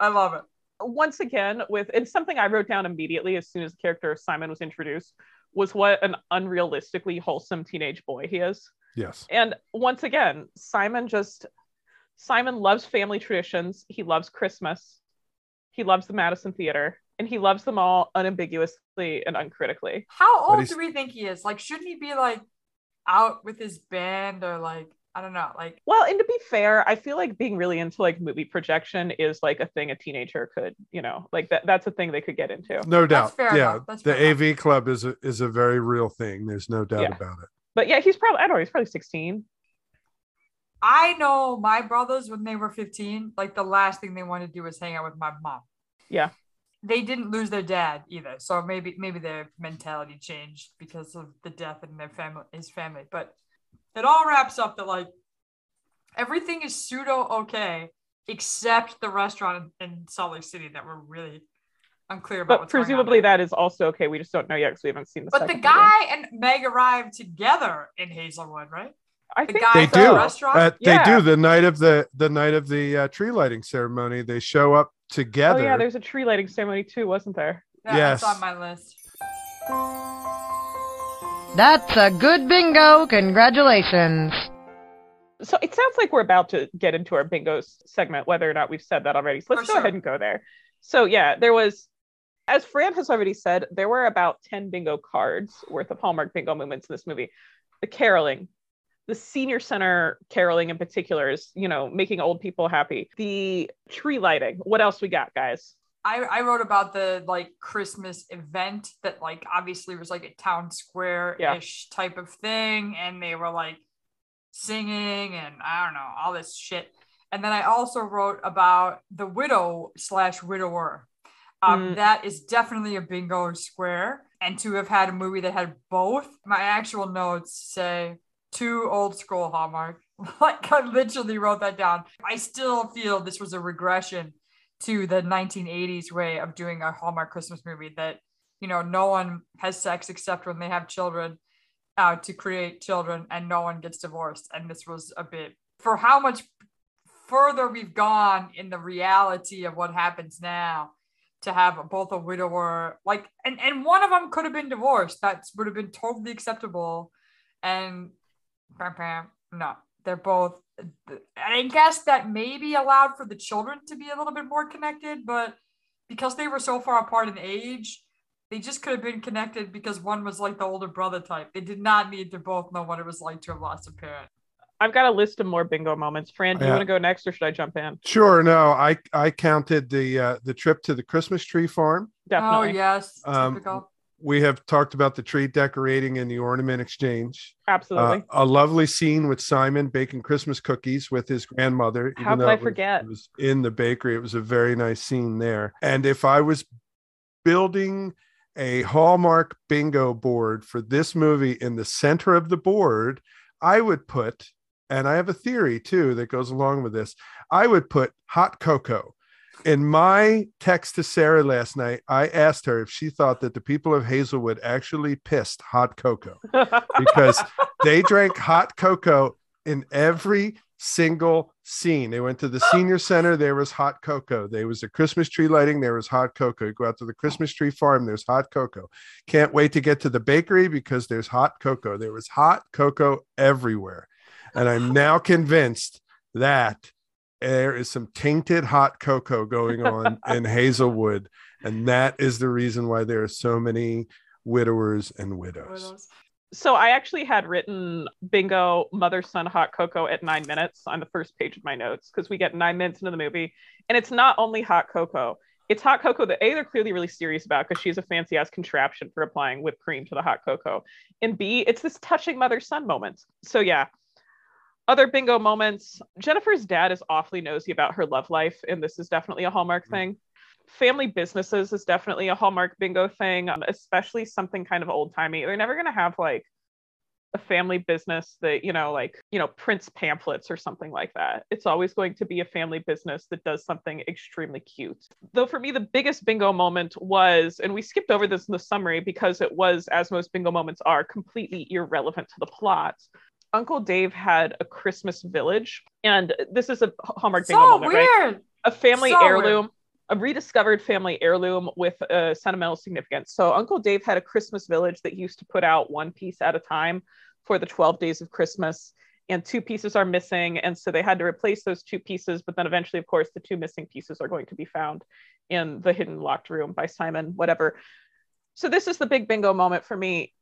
I love it. once again with it's something i wrote down immediately as soon as the character simon was introduced was what an unrealistically wholesome teenage boy he is yes and once again simon just simon loves family traditions. He loves christmas. He loves the madison theater. And he loves them all unambiguously and uncritically. How old do we think he is? Like, shouldn't he be like out with his band or like I don't know, like well and to be fair i feel like being really into like movie projection is like a thing a teenager could you know like that that's a thing they could get into. No doubt. fair yeah. enough. That's the fair av club is a is a very real thing. There's no doubt Yeah. about it. But yeah he's probably i don't know he's probably 16 I know my brothers when they were 15, like the last thing they wanted to do was hang out with my mom. Yeah. They didn't lose their dad either. So maybe maybe their mentality changed because of the death in their family his family. But it all wraps up that like everything is pseudo okay except the restaurant in, in Salt Lake City that we're really unclear about but what's going on presumably that is also okay we just don't know yet because we haven't seen the But the second movie. guy and Meg arrived together in Hazelwood, right? I think guy They from the do. restaurant. Uh, Yeah. They do the night of the the night of the uh, tree lighting ceremony. They show up together. oh together. yeah there's a tree lighting ceremony too wasn't there yeah, yes. that's on my list. That's a good bingo. Congratulations. so it sounds like we're about to get into our bingos segment whether or not we've said that already so let's For go sure. ahead and go there so yeah there was as fran has already said there were about 10 bingo cards worth of hallmark bingo moments in this movie the caroling the senior center caroling in particular is, you know, making old people happy. The tree lighting. What else we got, guys? I, I wrote about the like Christmas event that like obviously was like a town square ish yeah. type of thing, and they were like singing and I don't know all this shit. And then I also wrote about the widow slash widower. Um, mm. That is definitely a bingo square. And to have had a movie that had both, my actual notes say too old school Hallmark. <laughs> like I literally wrote that down. I still feel this was a regression to the 1980s way of doing a Hallmark Christmas movie that, you know, no one has sex except when they have children uh, to create children and no one gets divorced. And this was a bit for how much further we've gone in the reality of what happens now to have both a widower like and, and one of them could have been divorced that would have been totally acceptable and no they're both i guess that maybe allowed for the children to be a little bit more connected but because they were so far apart in age they just could have been connected because one was like the older brother type they did not need to both know what it was like to have lost a parent I've got a list of more bingo moments. Fran, do you want to go next or should I jump in? Sure. No, I I counted the uh, the trip to the Christmas tree farm. Definitely. Oh yes. Um, we have talked about the tree decorating and the ornament exchange. Absolutely. Uh, a lovely scene with Simon baking Christmas cookies with his grandmother. How could I forget? It was in the bakery. It was a very nice scene there. And if I was building a Hallmark bingo board for this movie in the center of the board, I would put and I have a theory too that goes along with this. I would put hot cocoa. In my text to Sarah last night, I asked her if she thought that the people of Hazelwood actually pissed hot cocoa <laughs> because they drank hot cocoa in every single scene. They went to the senior center, there was hot cocoa. There was a Christmas tree lighting, there was hot cocoa. You go out to the Christmas tree farm, there's hot cocoa. Can't wait to get to the bakery because there's hot cocoa. There was hot cocoa everywhere. And I'm now convinced that there is some tainted hot cocoa going on in <laughs> Hazelwood. And that is the reason why there are so many widowers and widows. So I actually had written bingo mother son hot cocoa at nine minutes on the first page of my notes because we get nine minutes into the movie. And it's not only hot cocoa, it's hot cocoa that A, they're clearly really serious about because she's a fancy ass contraption for applying whipped cream to the hot cocoa. And B, it's this touching mother son moment. So yeah, other bingo moments. Jennifer's dad is awfully nosy about her love life and this is definitely a hallmark mm-hmm. thing. Family businesses is definitely a hallmark bingo thing um, especially something kind of old timey they're never going to have like a family business that you know like you know prints pamphlets or something like that. It's always going to be a family business that does something extremely cute. Though for me the biggest bingo moment was and we skipped over this in the summary because it was as most bingo moments are completely irrelevant to the plot Uncle Dave had a Christmas village, and this is a Hallmark so bingo moment, weird. right? A family so heirloom, weird. a rediscovered family heirloom with a sentimental significance. So Uncle Dave had a Christmas village that used to put out one piece at a time for the 12 days of Christmas. And two pieces are missing. And so they had to replace those two pieces. But then eventually, of course, the two missing pieces are going to be found in the hidden locked room by Simon, whatever. So this is the big bingo moment for me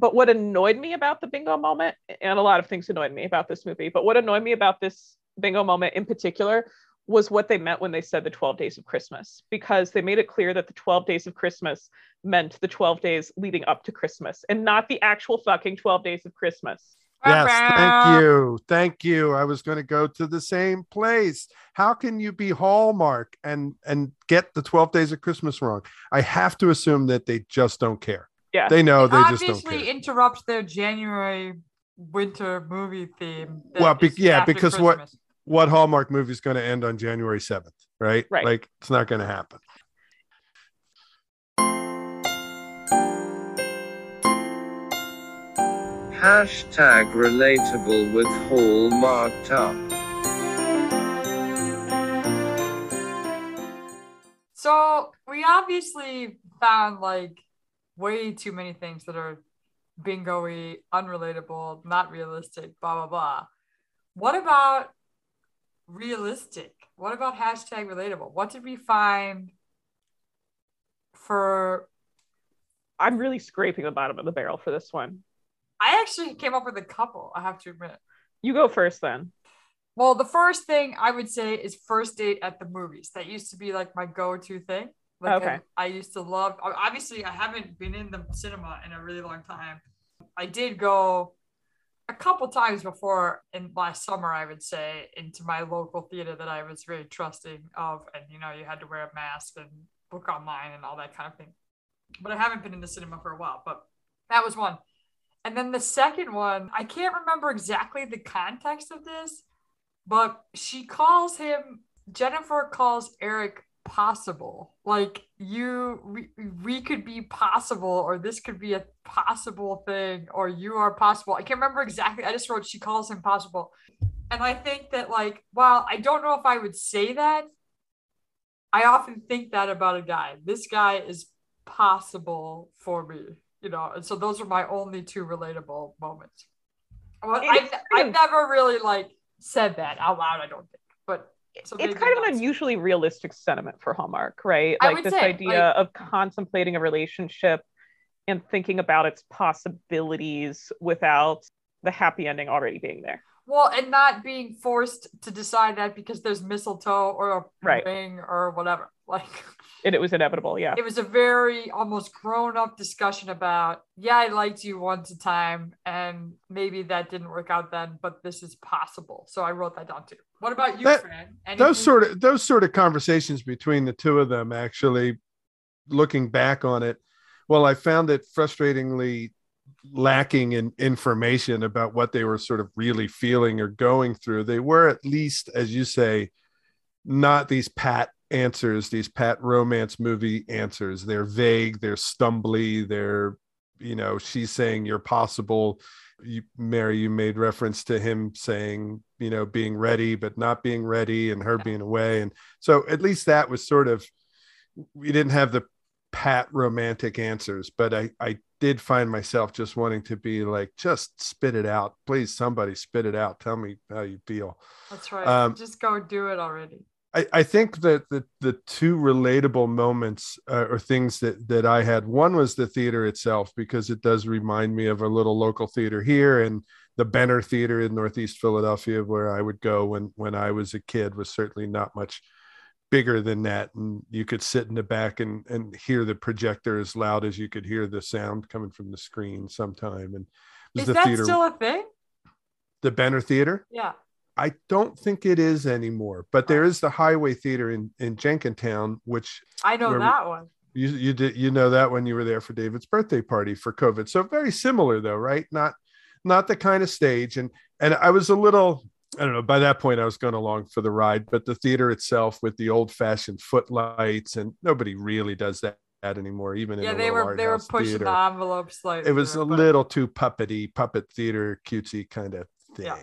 but what annoyed me about the bingo moment, and a lot of things annoyed me about this movie, but what annoyed me about this bingo moment in particular was what they meant when they said the 12 days of Christmas, because they made it clear that the 12 days of Christmas meant the 12 days leading up to Christmas and not the actual fucking 12 days of Christmas. Yes, thank you. Thank you. I was going to go to the same place. How can you be Hallmark and and get the 12 days of Christmas wrong? I have to assume that they just don't care. Yeah. They know they obviously just don't interrupt their January winter movie theme. Well, be- yeah, after because what- Christmas. What Hallmark movie is going to end on January 7th, right? Right. Like it's not going to happen. Hashtag relatable with Hallmarked Up. So we obviously found like way too many things that are bingo-y, unrelatable, not realistic, blah blah blah. What about realistic? What about hashtag relatable? What did we find for I'm really scraping the bottom of the barrel for this one. I actually came up with a couple, I have to admit. You go first then. Well, the first thing I would say is first date at the movies. That used to be like my go-to thing. Like Okay. I, I used to love. Obviously, I haven't been in the cinema in a really long time. I did go a couple times before in last summer. I would say into my local theater that I was very trusting of, and you know, you had to wear a mask and book online and all that kind of thing. But I haven't been in the cinema for a while. But that was one. And then the second one, I can't remember exactly the context of this, but she calls him Jennifer calls Eric possible. Like you we, we could be possible or this could be a possible thing or you are possible. I can't remember exactly. I just wrote she calls him possible. And I think that like while I don't know if I would say that, I often think that about a guy. This guy is possible for me, you know. And so those are my only two relatable moments. Well, I've, I've never really like said that out loud. I don't think, but so it's kind of an unusually realistic sentiment for Hallmark, right? Like this say, idea like- of contemplating a relationship and thinking about its possibilities without the happy ending already being there. Well, and not being forced to decide that because there's mistletoe or a Right. ring or whatever. Like And it was inevitable, yeah. it was a very almost grown up discussion about, yeah, I liked you once a time, and maybe that didn't work out then, but this is possible. So I wrote that down too. What about you, That- Fran? those sort of those sort of conversations between the two of them actually looking back on it well i found it frustratingly lacking in information about what they were sort of really feeling or going through they were at least as you say not these pat answers these pat romance movie answers. They're vague they're stumbly they're you know she's saying you're possible. You mary you made reference to him saying you know being ready but not being ready and her being away. And so at least that was sort of we didn't have the pat romantic answers but i i did find myself just wanting to be like just spit it out. Please somebody spit it out. Tell me how you feel. That's right. um, Just go do it already. I, I think that the the two relatable moments uh, or things that that I had one was the theater itself because it does remind me of a little local theater here and the Benner Theater in Northeast Philadelphia where I would go when when I was a kid was certainly not much bigger than that and you could sit in the back and and hear the projector as loud as you could hear the sound coming from the screen sometime and Is the that theater still a thing? the Benner Theater Yeah. I don't think it is anymore, but there is the Hiway Theater in in Jenkintown, which I know that one. you you did you know that when you were there for David's birthday party for COVID. So very similar though, right? Not not the kind of stage, and and I was a little I don't know. By that point, I was going along for the ride, but the theater itself with the old fashioned footlights, and nobody really does that, anymore. Even Yeah, they were they were pushing theater. the envelope slightly. it was there, a but- little too puppety puppet theater cutesy kind of thing Yeah.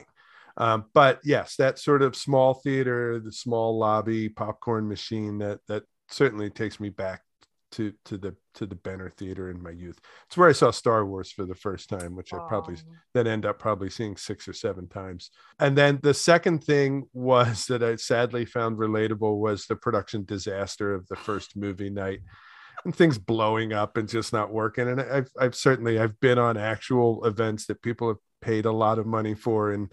Um, but yes that sort of small theater the small lobby popcorn machine that that certainly takes me back to to the to the benner theater in my youth it's where i saw star wars for the first time which i probably then end up probably seeing six or seven times. And then the second thing was that I sadly found relatable was the production disaster of the first movie night and things blowing up and just not working. And I've, I've certainly, I've been on actual events that people have paid a lot of money for and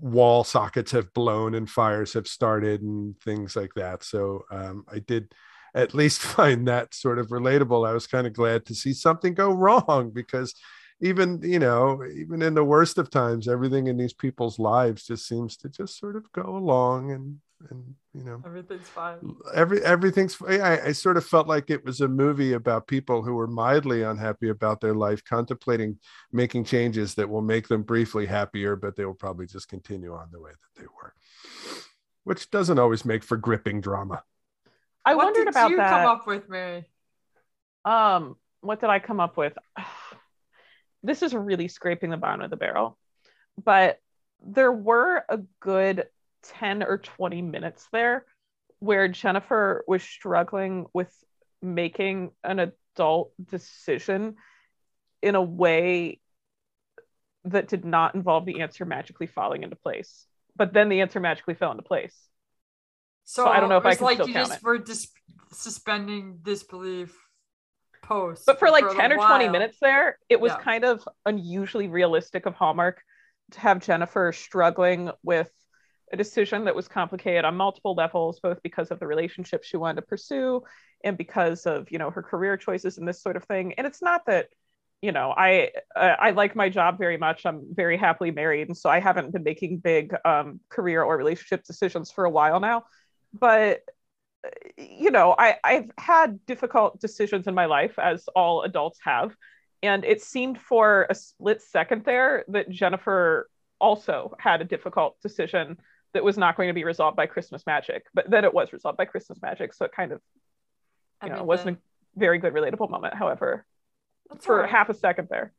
wall sockets have blown and fires have started and things like that. So um, I did at least <laughs> find that sort of relatable. I was kind of glad to see something go <laughs> wrong because even you know even in the worst of times everything in these people's lives just seems to just sort of go along and and you know everything's fine. every everything's I, I sort of felt like it was a movie about people who were mildly unhappy about their life contemplating making changes that will make them briefly happier but they will probably just continue on the way that they were which doesn't always make for gripping drama I what wondered did about you that. come up with, Mary? Um, what did I come up with? <sighs> This is really scraping the bottom of the barrel, but there were a good 10 or 20 minutes there where Jennifer was struggling with making an adult decision in a way that did not involve the answer magically falling into place. But then the answer magically fell into place. So, I don't know if I it's can like still you count just it. were dis- suspending disbelief post. but for like a 10 or little 20 minutes there it was Yeah. kind of unusually realistic of hallmark to have jennifer struggling with a decision that was complicated on multiple levels both because of the relationship she wanted to pursue and because of you know her career choices and this sort of thing. And it's not that you know i uh, i like my job very much. I'm very happily married. And so i haven't been making big um, career or relationship decisions for a while now. But you know I, i've had difficult decisions in my life as all adults have. And it seemed for a split second there that jennifer also had a difficult decision that was not going to be resolved by christmas magic but then it was resolved by christmas magic so it kind of you know wasn't a very good relatable moment however That's for alright. half a second there.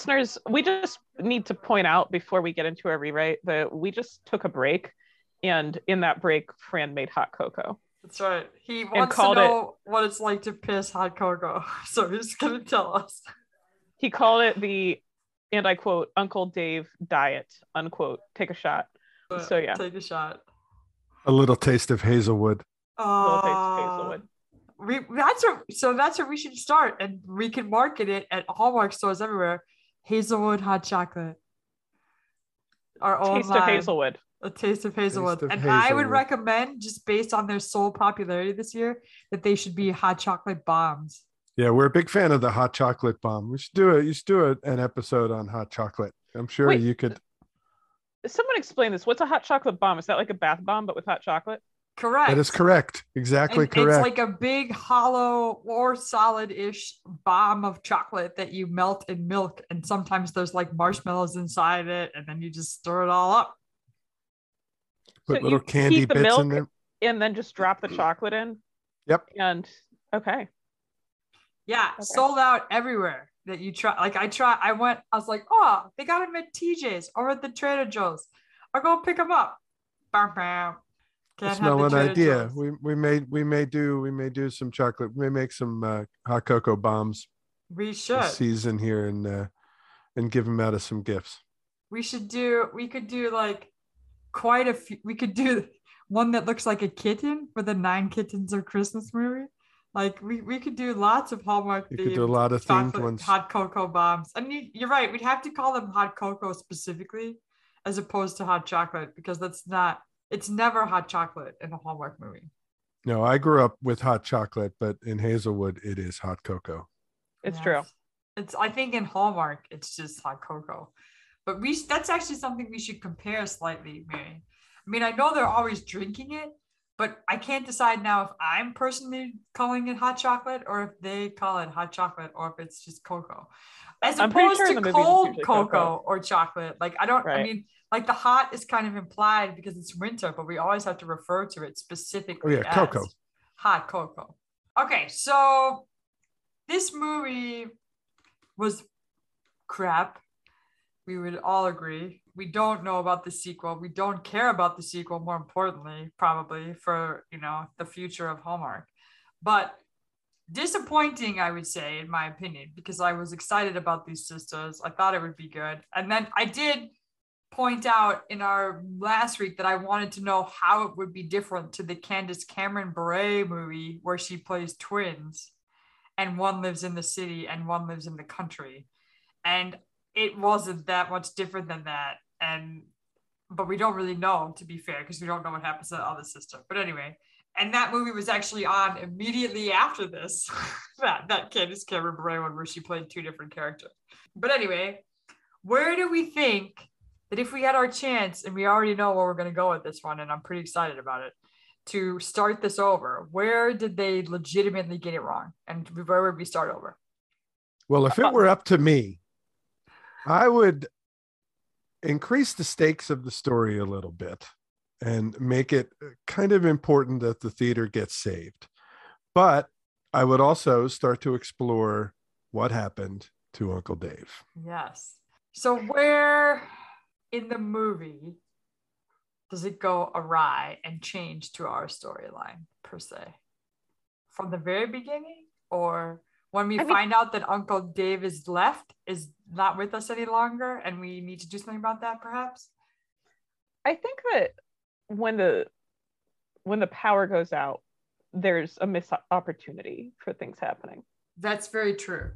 Listeners, we just need to point out before we get into our rewrite that we just took a break. And in that break, Fran made hot cocoa. That's right. He wants to called it- know what it's like to piss hot cocoa. <laughs> So he's gonna tell us. He called it the, and I quote, Uncle Dave diet, unquote. Take a shot. But So, yeah. take a shot. A little taste of Hazelwood. Little taste of Uh, hazelwood. we that's what so that's where we should start and we can market it at hallmark stores everywhere hazelwood hot chocolate our own Taste of hazelwood. a taste of hazelwood of and i would recommend just based on their sole popularity this year that they should be hot chocolate bombs Yeah, we're a big fan of the hot chocolate bomb. We should do it. You should do a, an episode on hot chocolate. I'm sure Wait. you could. Someone explain this. What's a hot chocolate bomb? Is that like a bath bomb, but with hot chocolate? correct That is correct. Exactly And correct. It's like a big hollow or solid-ish bomb of chocolate that you melt in milk, and sometimes there's like marshmallows inside it, and then you just stir it all up. Put so little you candy heat the bits in milk there. And then just drop the chocolate in. Yep. And okay. Yeah, Okay. sold out everywhere that you try. Like I try, I went, I was like, oh, they got them at TJ's or at the Trader Joe's. I'll go pick them up. Bam, bam. Can't smell have an idea. Joe's. We we may we may do we may do some chocolate. We may make some uh, hot cocoa bombs We should. season here and uh, and give them out as some gifts. We should do. We could do like quite a few. We could do <laughs> one that looks like a kitten for the Nine Kittens of Christmas movie. Like we, we could do lots of Hallmark. You could do a lot of themed ones. Hot cocoa bombs. I mean, you're right. We'd have to call them hot cocoa specifically, as opposed to hot chocolate, because that's not. It's never hot chocolate in a Hallmark movie. No, I grew up with hot chocolate, but in Hazelwood it is hot cocoa. It's Yes. true. It's. I think in Hallmark it's just hot cocoa, but we. That's actually something we should compare slightly, Mary. I mean, I know they're always drinking it, but I can't decide now if I'm personally calling it hot chocolate or if they call it hot chocolate or if it's just cocoa. As I'm opposed sure to the movies it's cold cocoa, cocoa. or chocolate. Like I don't I mean like the hot is kind of implied because it's winter, but we always have to refer to it oh, specifically Oh, yeah, cocoa. hot cocoa. Okay, so this movie was crap. We would all agree. We don't know about the sequel. We don't care about the sequel, more importantly, probably for you know the future of Hallmark. But disappointing, I would say, in my opinion, because I was excited about these sisters. I thought it would be good. And then I did point out in our last week that I wanted to know how it would be different to the Candace Cameron Bure movie where she plays twins and one lives in the city and one lives in the country. And it wasn't that much different than that. And but we don't really know to be fair because we don't know what happens to the other sister. But anyway, and that movie was actually on immediately after this, <laughs> that that Candace Cameron Bure one where she played two different characters. But anyway, where do we think that if we had our chance and we already know where we're going to go with this one, and I'm pretty excited about it, to start this over, where did they legitimately get it wrong, and where would we start over? Well, if it were up to me, I would increase the stakes of the story a little bit and make it kind of important that the theater gets saved. But I would also start to explore what happened to Uncle Dave. Yes. So where in the movie does it go awry and change to our storyline per se? From the very beginning or when we I mean- find out that Uncle Dave is left, is not with us any longer, and we need to do something about that perhaps? I think that when the when the power goes out, there's a missed opportunity for things happening. That's very true.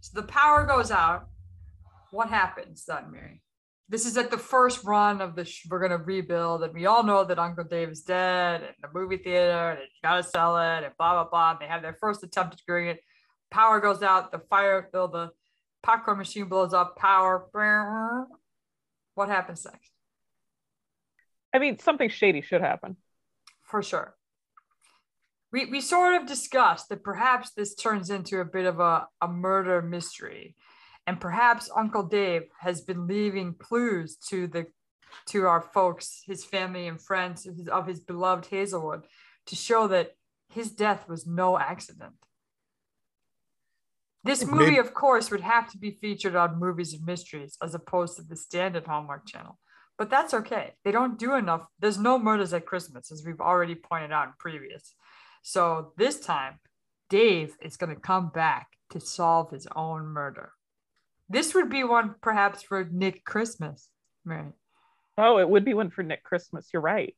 So the power goes out. What happens then, Mary? This is at the first run of the. Sh- we're gonna rebuild, and we all know that Uncle Dave is dead, and the movie theater, and you gotta sell it, and blah blah blah. And they have their first attempt at doing it. Power goes out. The fire, the, the popcorn machine blows up. Power. What happens next? I mean, something shady should happen. For sure. We, we sort of discussed that perhaps this turns into a bit of a, a murder mystery and perhaps uncle dave has been leaving clues to the to our folks his family and friends of his, of his beloved hazelwood to show that his death was no accident. This movie Maybe- of course would have to be featured on movies and mysteries as opposed to the standard hallmark channel. But that's okay. They don't do enough. There's no murders at christmas as we've already pointed out in previous. So this time dave is going to come back to solve his own murder this would be one perhaps for Nick Christmas. Right. Oh, it would be one for Nick Christmas. You're right.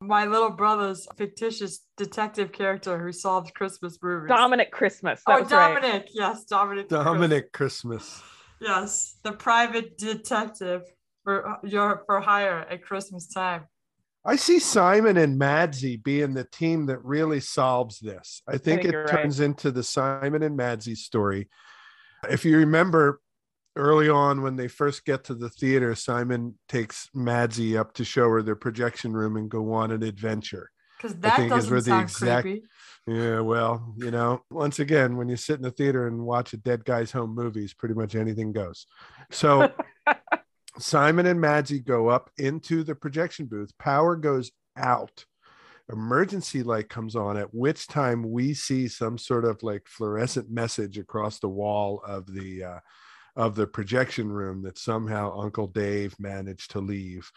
My little brother's fictitious detective character who solves Christmas movies. Dominic Christmas. That oh, was right. Dominic. Yes, Dominic. Dominic Christmas. Yes, the private detective for your for hire at Christmas time. I see Simon and Madsy being the team that really solves this. I think, think it you're right. turns into the Simon and Madsy story. If you remember early on when they first get to the theater, Simon takes Madsy up to show her their projection room and go on an adventure. Because that think is doesn't where the sound exact- creepy. Yeah, well, you know, once again, when you sit in the theater and watch a dead guy's home movies, pretty much anything goes. So <laughs> Simon and Madsy go up into the projection booth. Power goes out. Emergency light comes on, at which time we see some sort of like fluorescent message across the wall of the uh, of the projection room that somehow Uncle Dave managed to leave.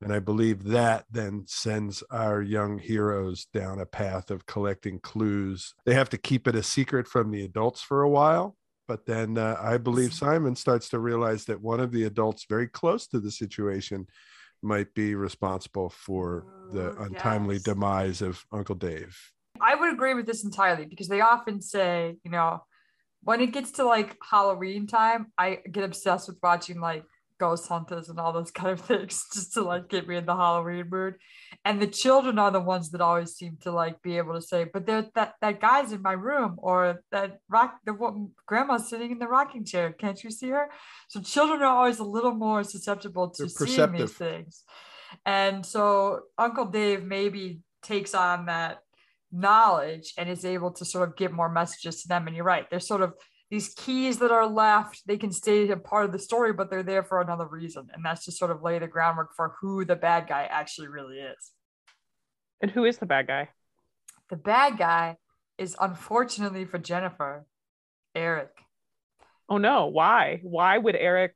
And I believe that then sends our young heroes down a path of collecting clues. They have to keep it a secret from the adults for a while. But then uh, I believe Simon starts to realize that one of the adults very close to the situation might be responsible for the Oh, untimely yes. demise of Uncle Dave. I would agree with this entirely because they often say, you know, when it gets to like Halloween time, I get obsessed with watching like ghost hunters and all those <laughs> kind of things just to like get me in the Halloween mood. And the children are the ones that always seem to like be able to say, but there that that guy's in my room or that rock the grandma's sitting in the rocking chair. Can't you see her? So children are always a little more susceptible to seeing these things. And so Uncle Dave maybe takes on that knowledge and is able to sort of give more messages to them. And you're right, there's sort of these keys that are left, they can stay a part of the story, but they're there for another reason. And that's to sort of lay the groundwork for who the bad guy actually really is. And who is the bad guy? The bad guy is unfortunately for Jennifer, Eric. Oh no, why? Why would Eric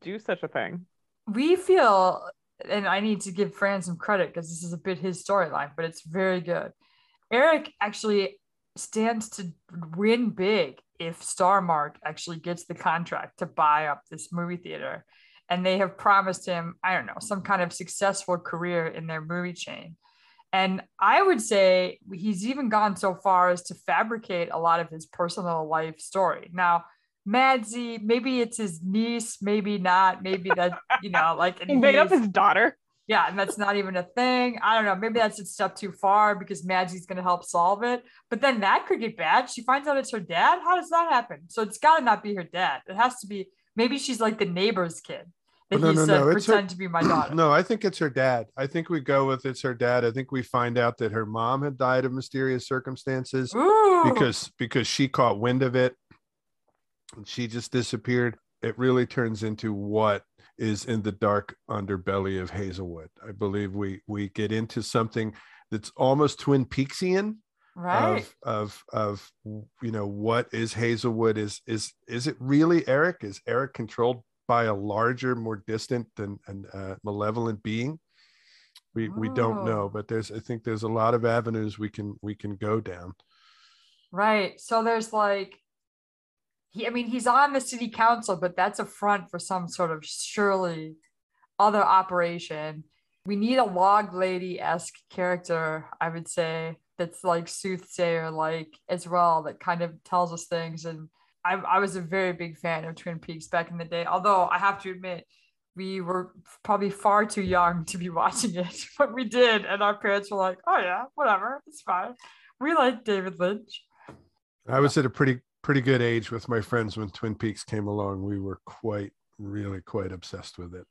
do such a thing? We feel, and I need to give Fran some credit because this is a bit his storyline, but it's very good. Eric actually stands to win big if Starmark actually gets the contract to buy up this movie theater. And they have promised him, I don't know, some kind of successful career in their movie chain. And I would say he's even gone so far as to fabricate a lot of his personal life story. Now, Madsy, maybe it's his niece, maybe not, maybe that, you know, like <laughs> He made up his daughter. Yeah, and that's not even a thing. I don't know. Maybe that's a step too far because Madsy's going to help solve it. But then that could get bad. She finds out it's her dad. How does that happen? So it's got to not be her dad. It has to be. Maybe she's like the neighbor's kid that No, he no, said no, it's her- to be my <clears throat> daughter. No, I think it's her dad. I think we go with it's her dad. I think we find out that her mom had died of mysterious circumstances Ooh, because because she caught wind of it and she just disappeared. It really turns into what is in the dark underbelly of Hazelwood. I believe we we get into something that's almost Twin Peaksian right. of of of you know what is Hazelwood is is is it really Eric? Is Eric controlled by a larger, more distant and and uh, malevolent being? We we don't know, Oh. but there's I think there's a lot of avenues we can we can go down. Right. So there's like, he, I mean, he's on the city council, but that's a front for some sort of surely other operation. We need a log lady esque character, I would say, that's like soothsayer like as well that kind of tells us things. And I, I was a very big fan of twin peaks back in the day although i have to admit we were probably far too young to be <laughs> watching it but we did and our parents were like oh yeah whatever it's fine. We like david lynch. I was at a pretty pretty good age with my friends when Twin Peaks came along. We were quite really quite obsessed with it.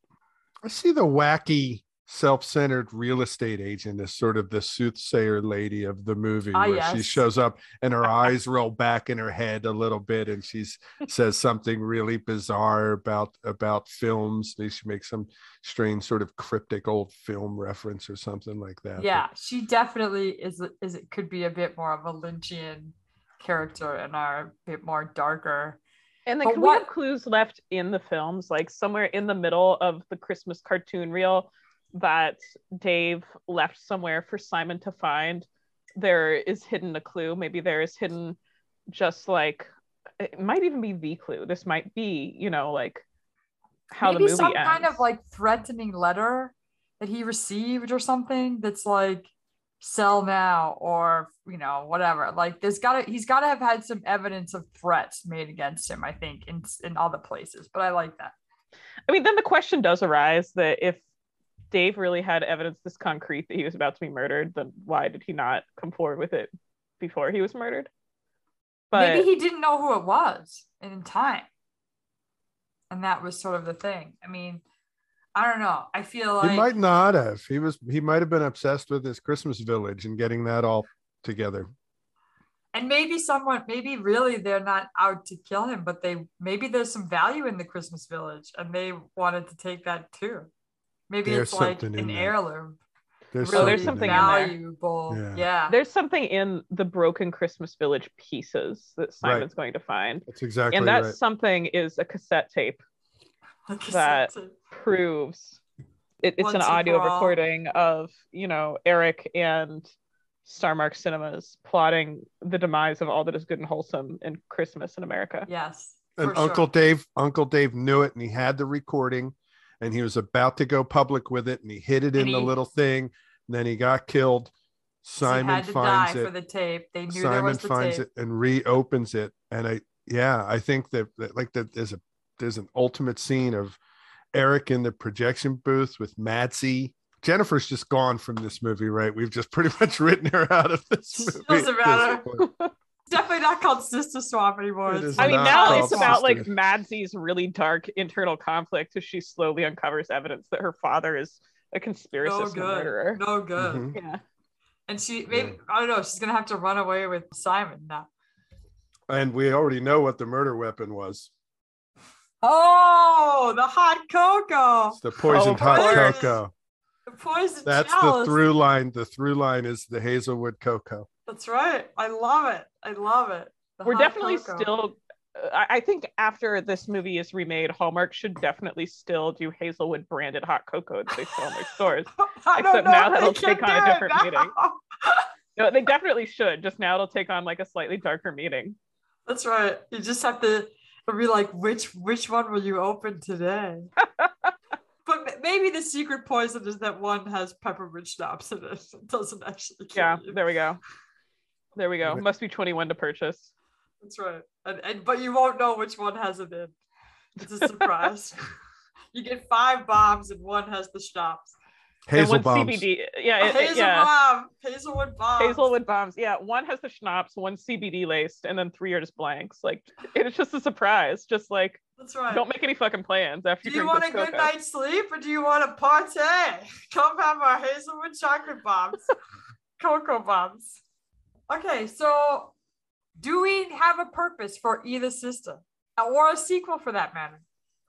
I see the wacky self-centered real estate agent as sort of the soothsayer lady of the movie Ah, where she shows up and her <laughs> eyes roll back in her head a little bit and she says something really bizarre about about films she makes some strange sort of cryptic old film reference or something like that But- yeah she definitely is is it could be a bit more of a lynchian character and are a bit more darker And then But can we have clues left in the films, like somewhere in the middle of the Christmas cartoon reel that Dave left somewhere for Simon to find? There is hidden a clue. Maybe there is hidden just like it might even be the clue. This might be, you know, like how maybe the movie some ends. kind of like threatening letter that he received or something that's like sell now or you know whatever. Like there's gotta he's gotta have had some evidence of threats made against him i think in in other places but i like that. I mean, then the question does arise that if Dave really had evidence this concrete that he was about to be murdered, then why did he not come forward with it before he was murdered? But maybe he didn't know who it was in time. And that was sort of the thing. I mean i don't know i feel like he might not have he was he might have been obsessed with his christmas village and getting that all together and maybe someone maybe really they're not out to kill him but they maybe there's some value in the christmas village and they wanted to take that too maybe There's it's like an there. heirloom there's Oh, really there's something in there. there. valuable Yeah. yeah, there's something in the broken Christmas Village pieces that Simon's going to find. that's exactly and that right something is a cassette tape Like I that- said, proves it, it's an Once and audio recording of you know Eric and Starmark Cinemas plotting the demise of all that is good and wholesome in Christmas in America. yes and for uncle dave uncle dave knew it and he had the recording and he was about to go public with it and he hid it in And the little thing. And then he got killed. simon had to finds die it. for the tape. They knew there simon was the finds tape. it and reopens it. And i yeah i think that, that like that there's a there's an ultimate scene of eric in the projection booth with madsy jennifer's just gone from this movie right we've just pretty <laughs> much written her out of this movie Doesn't matter. <laughs> definitely not called sister swap anymore It I mean, now called it's about like sister. Madsy's really dark internal conflict as she slowly uncovers evidence that her father is a conspiracist no good murderer. no good Mhm. Yeah. and she maybe i don't know she's gonna have to run away with simon now and we already know what the murder weapon was oh the hot cocoa it's the poisoned of hot course. cocoa the poison that's chalice. the through line the through line is the hazelwood cocoa That's right. I love it. I love it. The We're definitely cocoa. still. Uh, I I think after this movie is remade, Hallmark should definitely still do Hazelwood branded hot cocoa that they sell in their stores. <laughs> I don't except know now if that'll they can take on a do it different meaning. <laughs> No, they definitely should. Just now it'll take on like a slightly darker meaning. That's right. You just have to be like, which which one will you open today? <laughs> but maybe the secret poison is that one has peppermint schnapps in it. It doesn't actually kill Yeah, you. there we go. There we go. Must be 21 to purchase. That's right. And, and but you won't know which one has it in. It's a surprise. <laughs> <laughs> you get five bombs and one has the schnapps. Hazel and one bombs CBD. Yeah, it- it- Hazel yeah. bomb, Hazelwood bomb. Hazelwood bombs. Yeah, one has the schnapps, one CBD laced, and then three are just blanks. Like it's just a surprise. Just like That's right. don't make any fucking plans after Do you you want a this good cocoa. night's sleep or do you want a party? <laughs> Come have our hazelwood chocolate bombs, <laughs> cocoa bombs. Okay, so do we have a purpose for either system, or a sequel for that matter?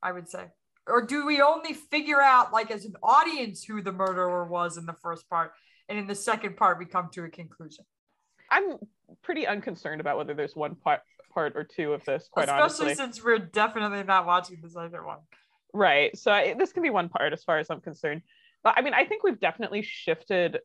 I would say. Or do we only figure out, like, as an audience, who the murderer was in the first part, and in the second part, we come to a conclusion? I'm pretty unconcerned about whether there's one part, part or two of this. Quite Especially honestly, since we're definitely not watching the second one. right? So I, this can be one part as far as I'm concerned. But I mean, I think we've definitely shifted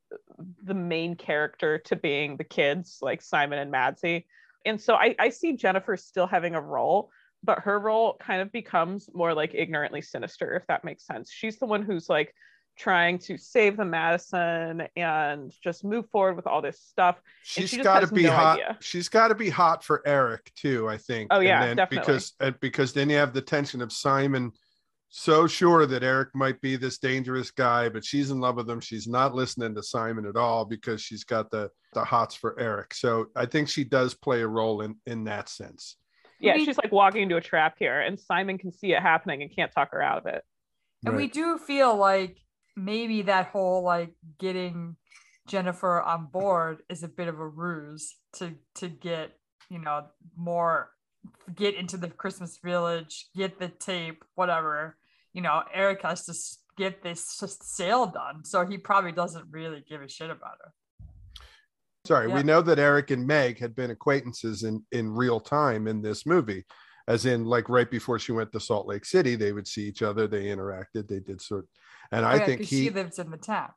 the main character to being the kids, like Simon and Madsy. And so I, I see Jennifer still having a role, but her role kind of becomes more like ignorantly sinister, if that makes sense. She's the one who's like trying to save the Madison and just move forward with all this stuff. She's she got to be no hot. idea. She's got to be hot for Eric too. I think. Oh, And yeah, then definitely. Because because then you have the tension of Simon, so sure that Eric might be this dangerous guy, but she's in love with him. She's not listening to Simon at all because she's got the the hots for Eric. So I think she does play a role in in that sense. Yeah, We- she's like walking into a trap here, and Simon can see it happening and can't talk her out of it. And we do feel like maybe that whole like getting Jennifer on board is a bit of a ruse to to get, you know, more get into the Christmas village, get the tape, whatever. You know, Eric has to get this sale done. So he probably doesn't really give a shit about her. Sorry, Yeah. we know that Eric and Meg had been acquaintances in in real time in this movie, as in like right before she went to Salt Lake City, they would see each other, they interacted, they did sort. And Oh, I yeah, think he she lives in the town.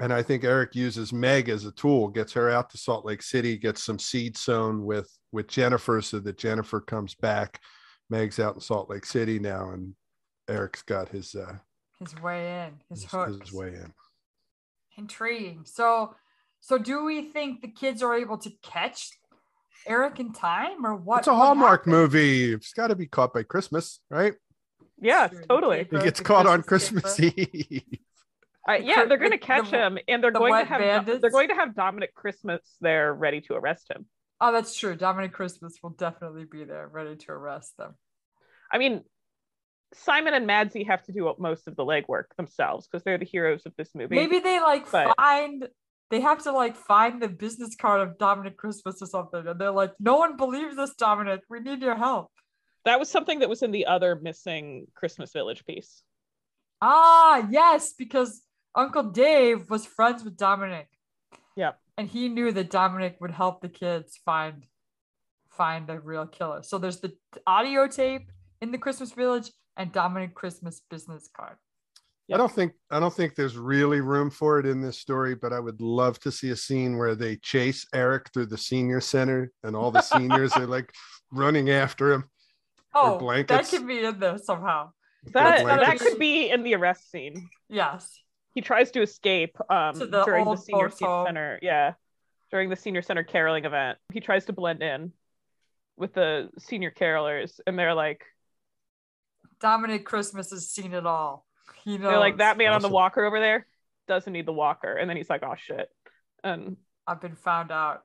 and I think Eric uses Meg as a tool, gets her out to Salt Lake City, gets some seed sown with with Jennifer, so that Jennifer comes back. Meg's out in Salt Lake City now, and Eric's got his uh His way in, his, his, hooks. his way in. Intriguing. So, so do we think the kids are able to catch Eric in time, or what? it's a what Hallmark happened? movie. It's got to be caught by Christmas, right? Yeah, Sure, totally. tape. He gets the caught on Christmas Christmas caper. Eve. Uh, yeah, they're going to catch the- him, and they're the going to wet have bandits? they're going to have Dominic Christmas there ready to arrest him. Oh, that's true. Dominic Christmas will definitely be there, ready to arrest them. I mean, Simon and Madsy have to do most of the legwork themselves because they're the heroes of this movie. Maybe they like but- find. They have to like find the business card of Dominic Christmas or something, and they're like, "No one believes us, Dominic. We need your help." that was something that was in the other missing Christmas Village piece. Ah, yes, because Uncle Dave was friends with Dominic. Yep. And he knew that Dominic would help the kids find find the real killer. So there's the audio tape in the Christmas Village and Dominic Christmas business card. I don't think I don't think there's really room for it in this story, but I would love to see a scene where they chase Eric through the senior center and all the seniors are like <laughs> running after him. Oh, that blankets. can be in there somehow. That that could be in the arrest scene. Yes. He tries to escape um, To the during the senior folks' center. Yeah, during the senior center caroling event, he tries to blend in with the senior carolers, and they're like, Dominic Christmas has seen it all. He knows. they're like that man on the walker over there doesn't need the walker, and then he's like, oh shit, and I've been found out.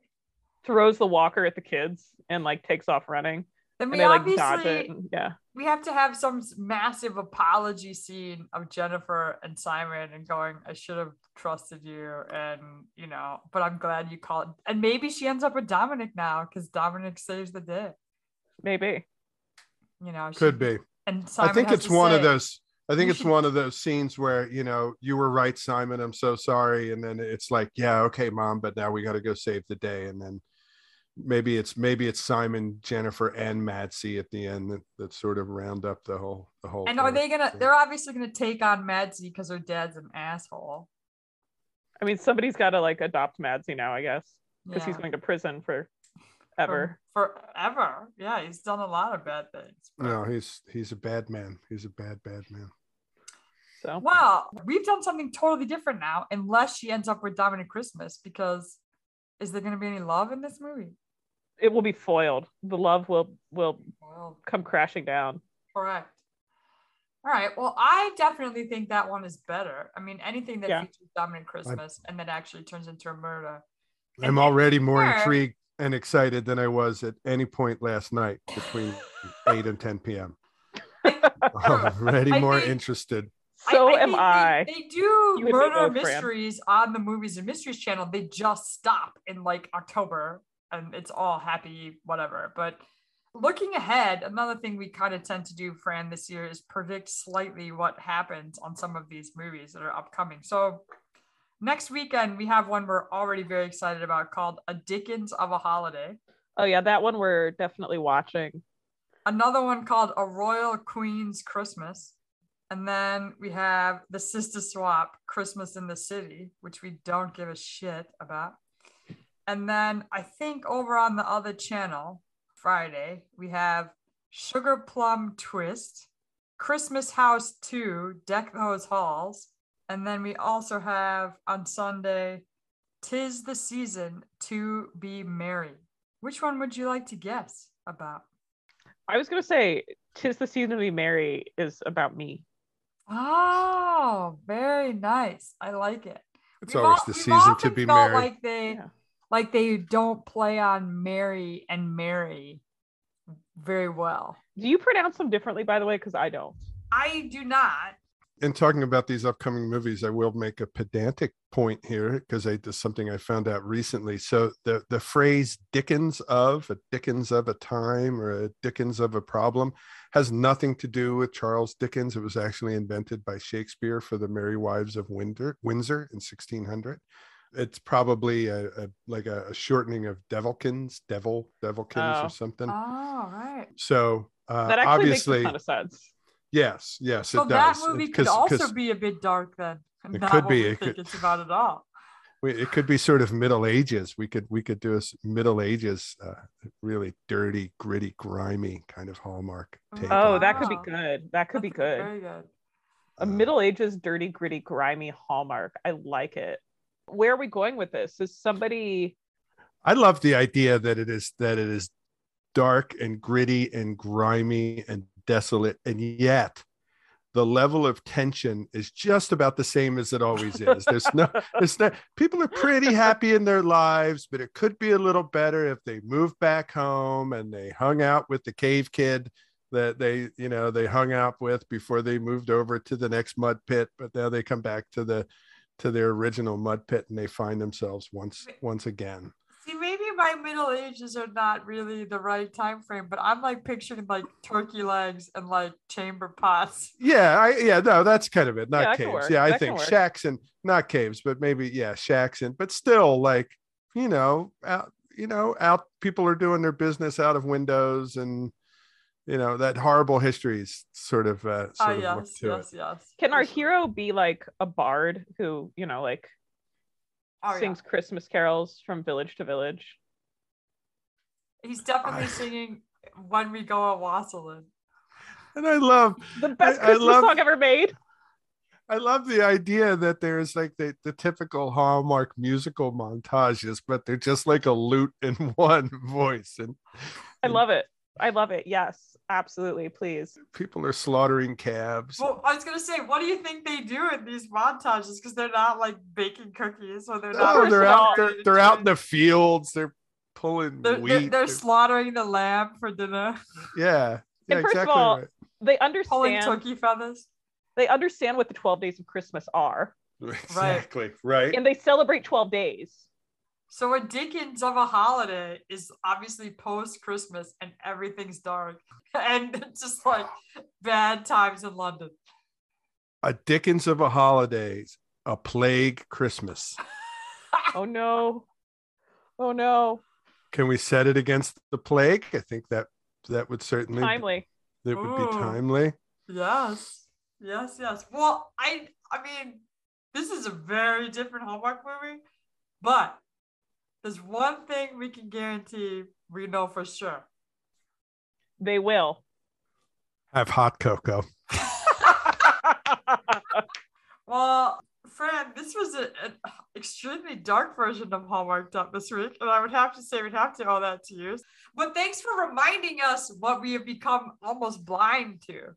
throws the walker at the kids and like takes off running, Then and we they like obviously dodge it. And, yeah, we have to have some massive apology scene of Jennifer and Simon and going, I should have trusted you. And, you know, but I'm glad you called. And maybe she ends up with Dominic now because Dominic saves the day. maybe. You know, she- Could be. And Simon I think it's to one of those. I think it's mm-hmm. one of those scenes where you know you were right, Simon. I'm so sorry, and then it's like, yeah, okay, mom, but now we got to go save the day, and then maybe it's maybe it's Simon, Jennifer, and Madsy at the end that, that sort of round up the whole the whole. And are they gonna? thing. They're obviously gonna take on Madsy because her dad's an asshole. I mean, somebody's got to like adopt Madsy now, I guess, because he's going to prison for For- ever. forever. Yeah, he's done a lot of bad things. but- No, he's he's a bad man. He's a bad bad man. So Well, we've done something totally different now, unless she ends up with Dominic Christmas, because is there going to be any love in this movie? it will be foiled. The love will will Well, come crashing down. correct. All right. Well, I definitely think that one is better. I mean, anything that Yeah. features Dominic Christmas and that actually turns into a murder. I'm then already more her- intrigued and excited than I was at any point last night between <laughs> 8 and 10 p.m. <laughs> Already I more think- interested. So I am I. They, they do You murder both, Fran. mysteries on the Movies and Mysteries channel. They just stop in like October and it's all happy, whatever. But looking ahead, another thing we kind of tend to do, Fran, this year is predict slightly what happens on some of these movies that are upcoming. So next weekend, we have one we're already very excited about called A Dickens of a Holiday. Oh yeah, that one we're definitely watching. another one called A Royal Queen's Christmas. And then we have the Sister Swap Christmas in the City, which we don't give a shit about. And then I think over on the other channel, Friday, we have Sugar Plum Twist, Christmas House 2, Deck Those Halls, And then we also have on Sunday, Tis the Season to Be Merry. Which one would you like to guess about? I was gonna say, "Tis the season to be merry" is about me. Oh, very nice. I like it. It's We've always al- the season to be merry. Like they, Yeah. like they don't play on Mary and Mary very well. Do you pronounce them differently, by the way? Because I don't. I do not. In talking about these upcoming movies, I will make a pedantic point here because I just something I found out recently. So the the phrase "Dickens of," a Dickens of a time or a Dickens of a problem, has nothing to do with Charles Dickens. It was actually invented by Shakespeare for the Merry Wives of Windsor, Windsor in 1600. It's probably a, a like a, a shortening of Devilkins, Devil, Devilkins, Oh. or something. Oh, right. So uh, That actually obviously, makes a ton of sense. Yes, yes, So it that does. movie could also be a bit dark then. It Not could be. It could- it's about at all. we, it could be sort of middle ages we could we could do a middle ages uh, really dirty gritty grimy kind of hallmark take Oh, that it. could be good. That could be good. Very good. A Uh, Middle Ages, dirty, gritty, grimy hallmark. I like it. Where are we going with this? Is somebody? i love the idea that it is that it is dark and gritty and grimy and desolate and yet the level of tension is just about the same as it always is. There's no <laughs> there's no people are pretty happy in their lives but it could be a little better if they moved back home and they hung out with the cave kid that they you know they hung out with before they moved over to the next mud pit but now they come back to the to their original mud pit and they find themselves once once again See, maybe my middle ages are not really the right time frame, but I'm like picturing like turkey legs and like chamber pots. <laughs> yeah i yeah no that's kind of it not Yeah, caves yeah i That can think shacks and not caves but maybe yeah shacks and but still like you know out you know out people are doing their business out of windows and you know that horrible histories sort of uh Ah, sort of look yes, to yes, it yes. Can our hero be like a bard who, you know, like Oh, sings Christmas carols from village to village? He's definitely I- singing "When We Go a Wassailing." and i love The best I- I Christmas love- song ever made. I love the idea that there's like the, the typical Hallmark musical montages, but they're just like a lute in <laughs> one voice, and I love it. I love it. Yes, absolutely. Please. people are slaughtering calves. Well, I was gonna say, what do you think they do in these montages? Because they're not like baking cookies, or they're not. Oh, they're out. They're, <laughs> they're out in the fields. They're pulling They're, wheat. they're, they're they're- slaughtering the lamb for dinner, <laughs> yeah, yeah, And first of exactly all, right. They understand pulling understand. turkey feathers. They understand what the 12 days of Christmas are, <laughs> Exactly right. and they celebrate 12 days. So a Dickens of a holiday is obviously post Christmas and everything's dark <laughs> and just like bad times in London. A Dickens of a holidays, a plague Christmas. Oh no. Oh no. Can we set it against the plague? I think that that would certainly Timely. that would Ooh. be timely. yes. Yes, yes. Well, I I mean, this is a very different Hallmark movie, but there's one thing we can guarantee we know for sure. They will. Have hot cocoa. <laughs> Well, Fran, this was a- an extremely dark version of Hallmark Up this week, and I would have to say we'd have to owe that to you. But thanks for reminding us what we have become almost blind to,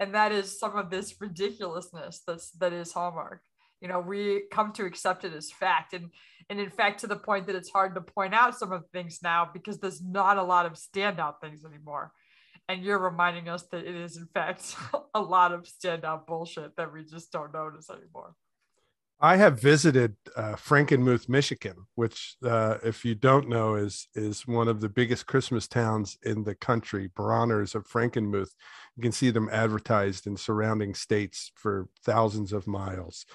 and that is some of this ridiculousness that's that is Hallmark. You know, we come to accept it as fact, and and in fact, to the point that it's hard to point out some of the things now because there's not a lot of standout things anymore. And you're reminding us that it is in fact <laughs> a lot of standout bullshit that we just don't notice anymore. I have visited uh, Frankenmuth, Michigan, which, uh, if you don't know, is is one of the biggest Christmas towns in the country. Bronner's of Frankenmuth. You can see them advertised in surrounding states for thousands of miles,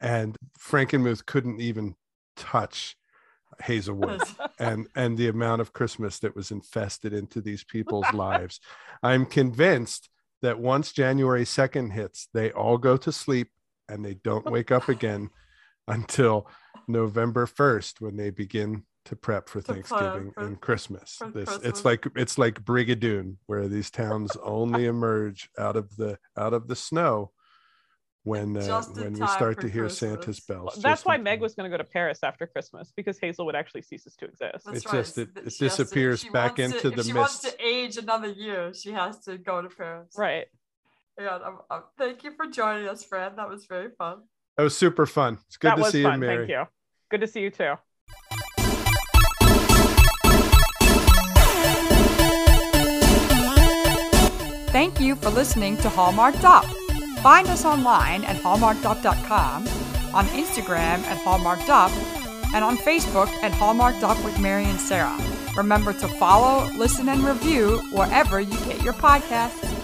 and Frankenmuth couldn't even touch Hazelwood <laughs> and and the amount of Christmas that was infested into these people's <laughs> lives. I'm convinced that once January 2nd hits, they all go to sleep and they don't wake up again <laughs> until November 1st when they begin to prep for To Thanksgiving for- and Christmas. This Christmas. it's like it's like Brigadoon where these towns only emerge out of the out of the snow when uh, when we start to hear Christmas. Santa's bells. That's why Meg time. was going to go to Paris after Christmas because Hazelwood actually ceases to exist. That's It's just it- it she has to- disappears back into to, the If she wants to age another year, she has to go to Paris. Right. Yeah. I'm, I'm- thank you for joining us, Fran. That was very fun. That was super fun. It's good that to see fun. you, Mary. Thank you. Good to see you too. Thank you for listening to Hallmarked Up. Find us online at hallmarkedup.com, on Instagram at Hallmarked Up, and on Facebook at Hallmarked Up with Mary and Sarah. Remember to follow, listen, and review wherever you get your podcasts.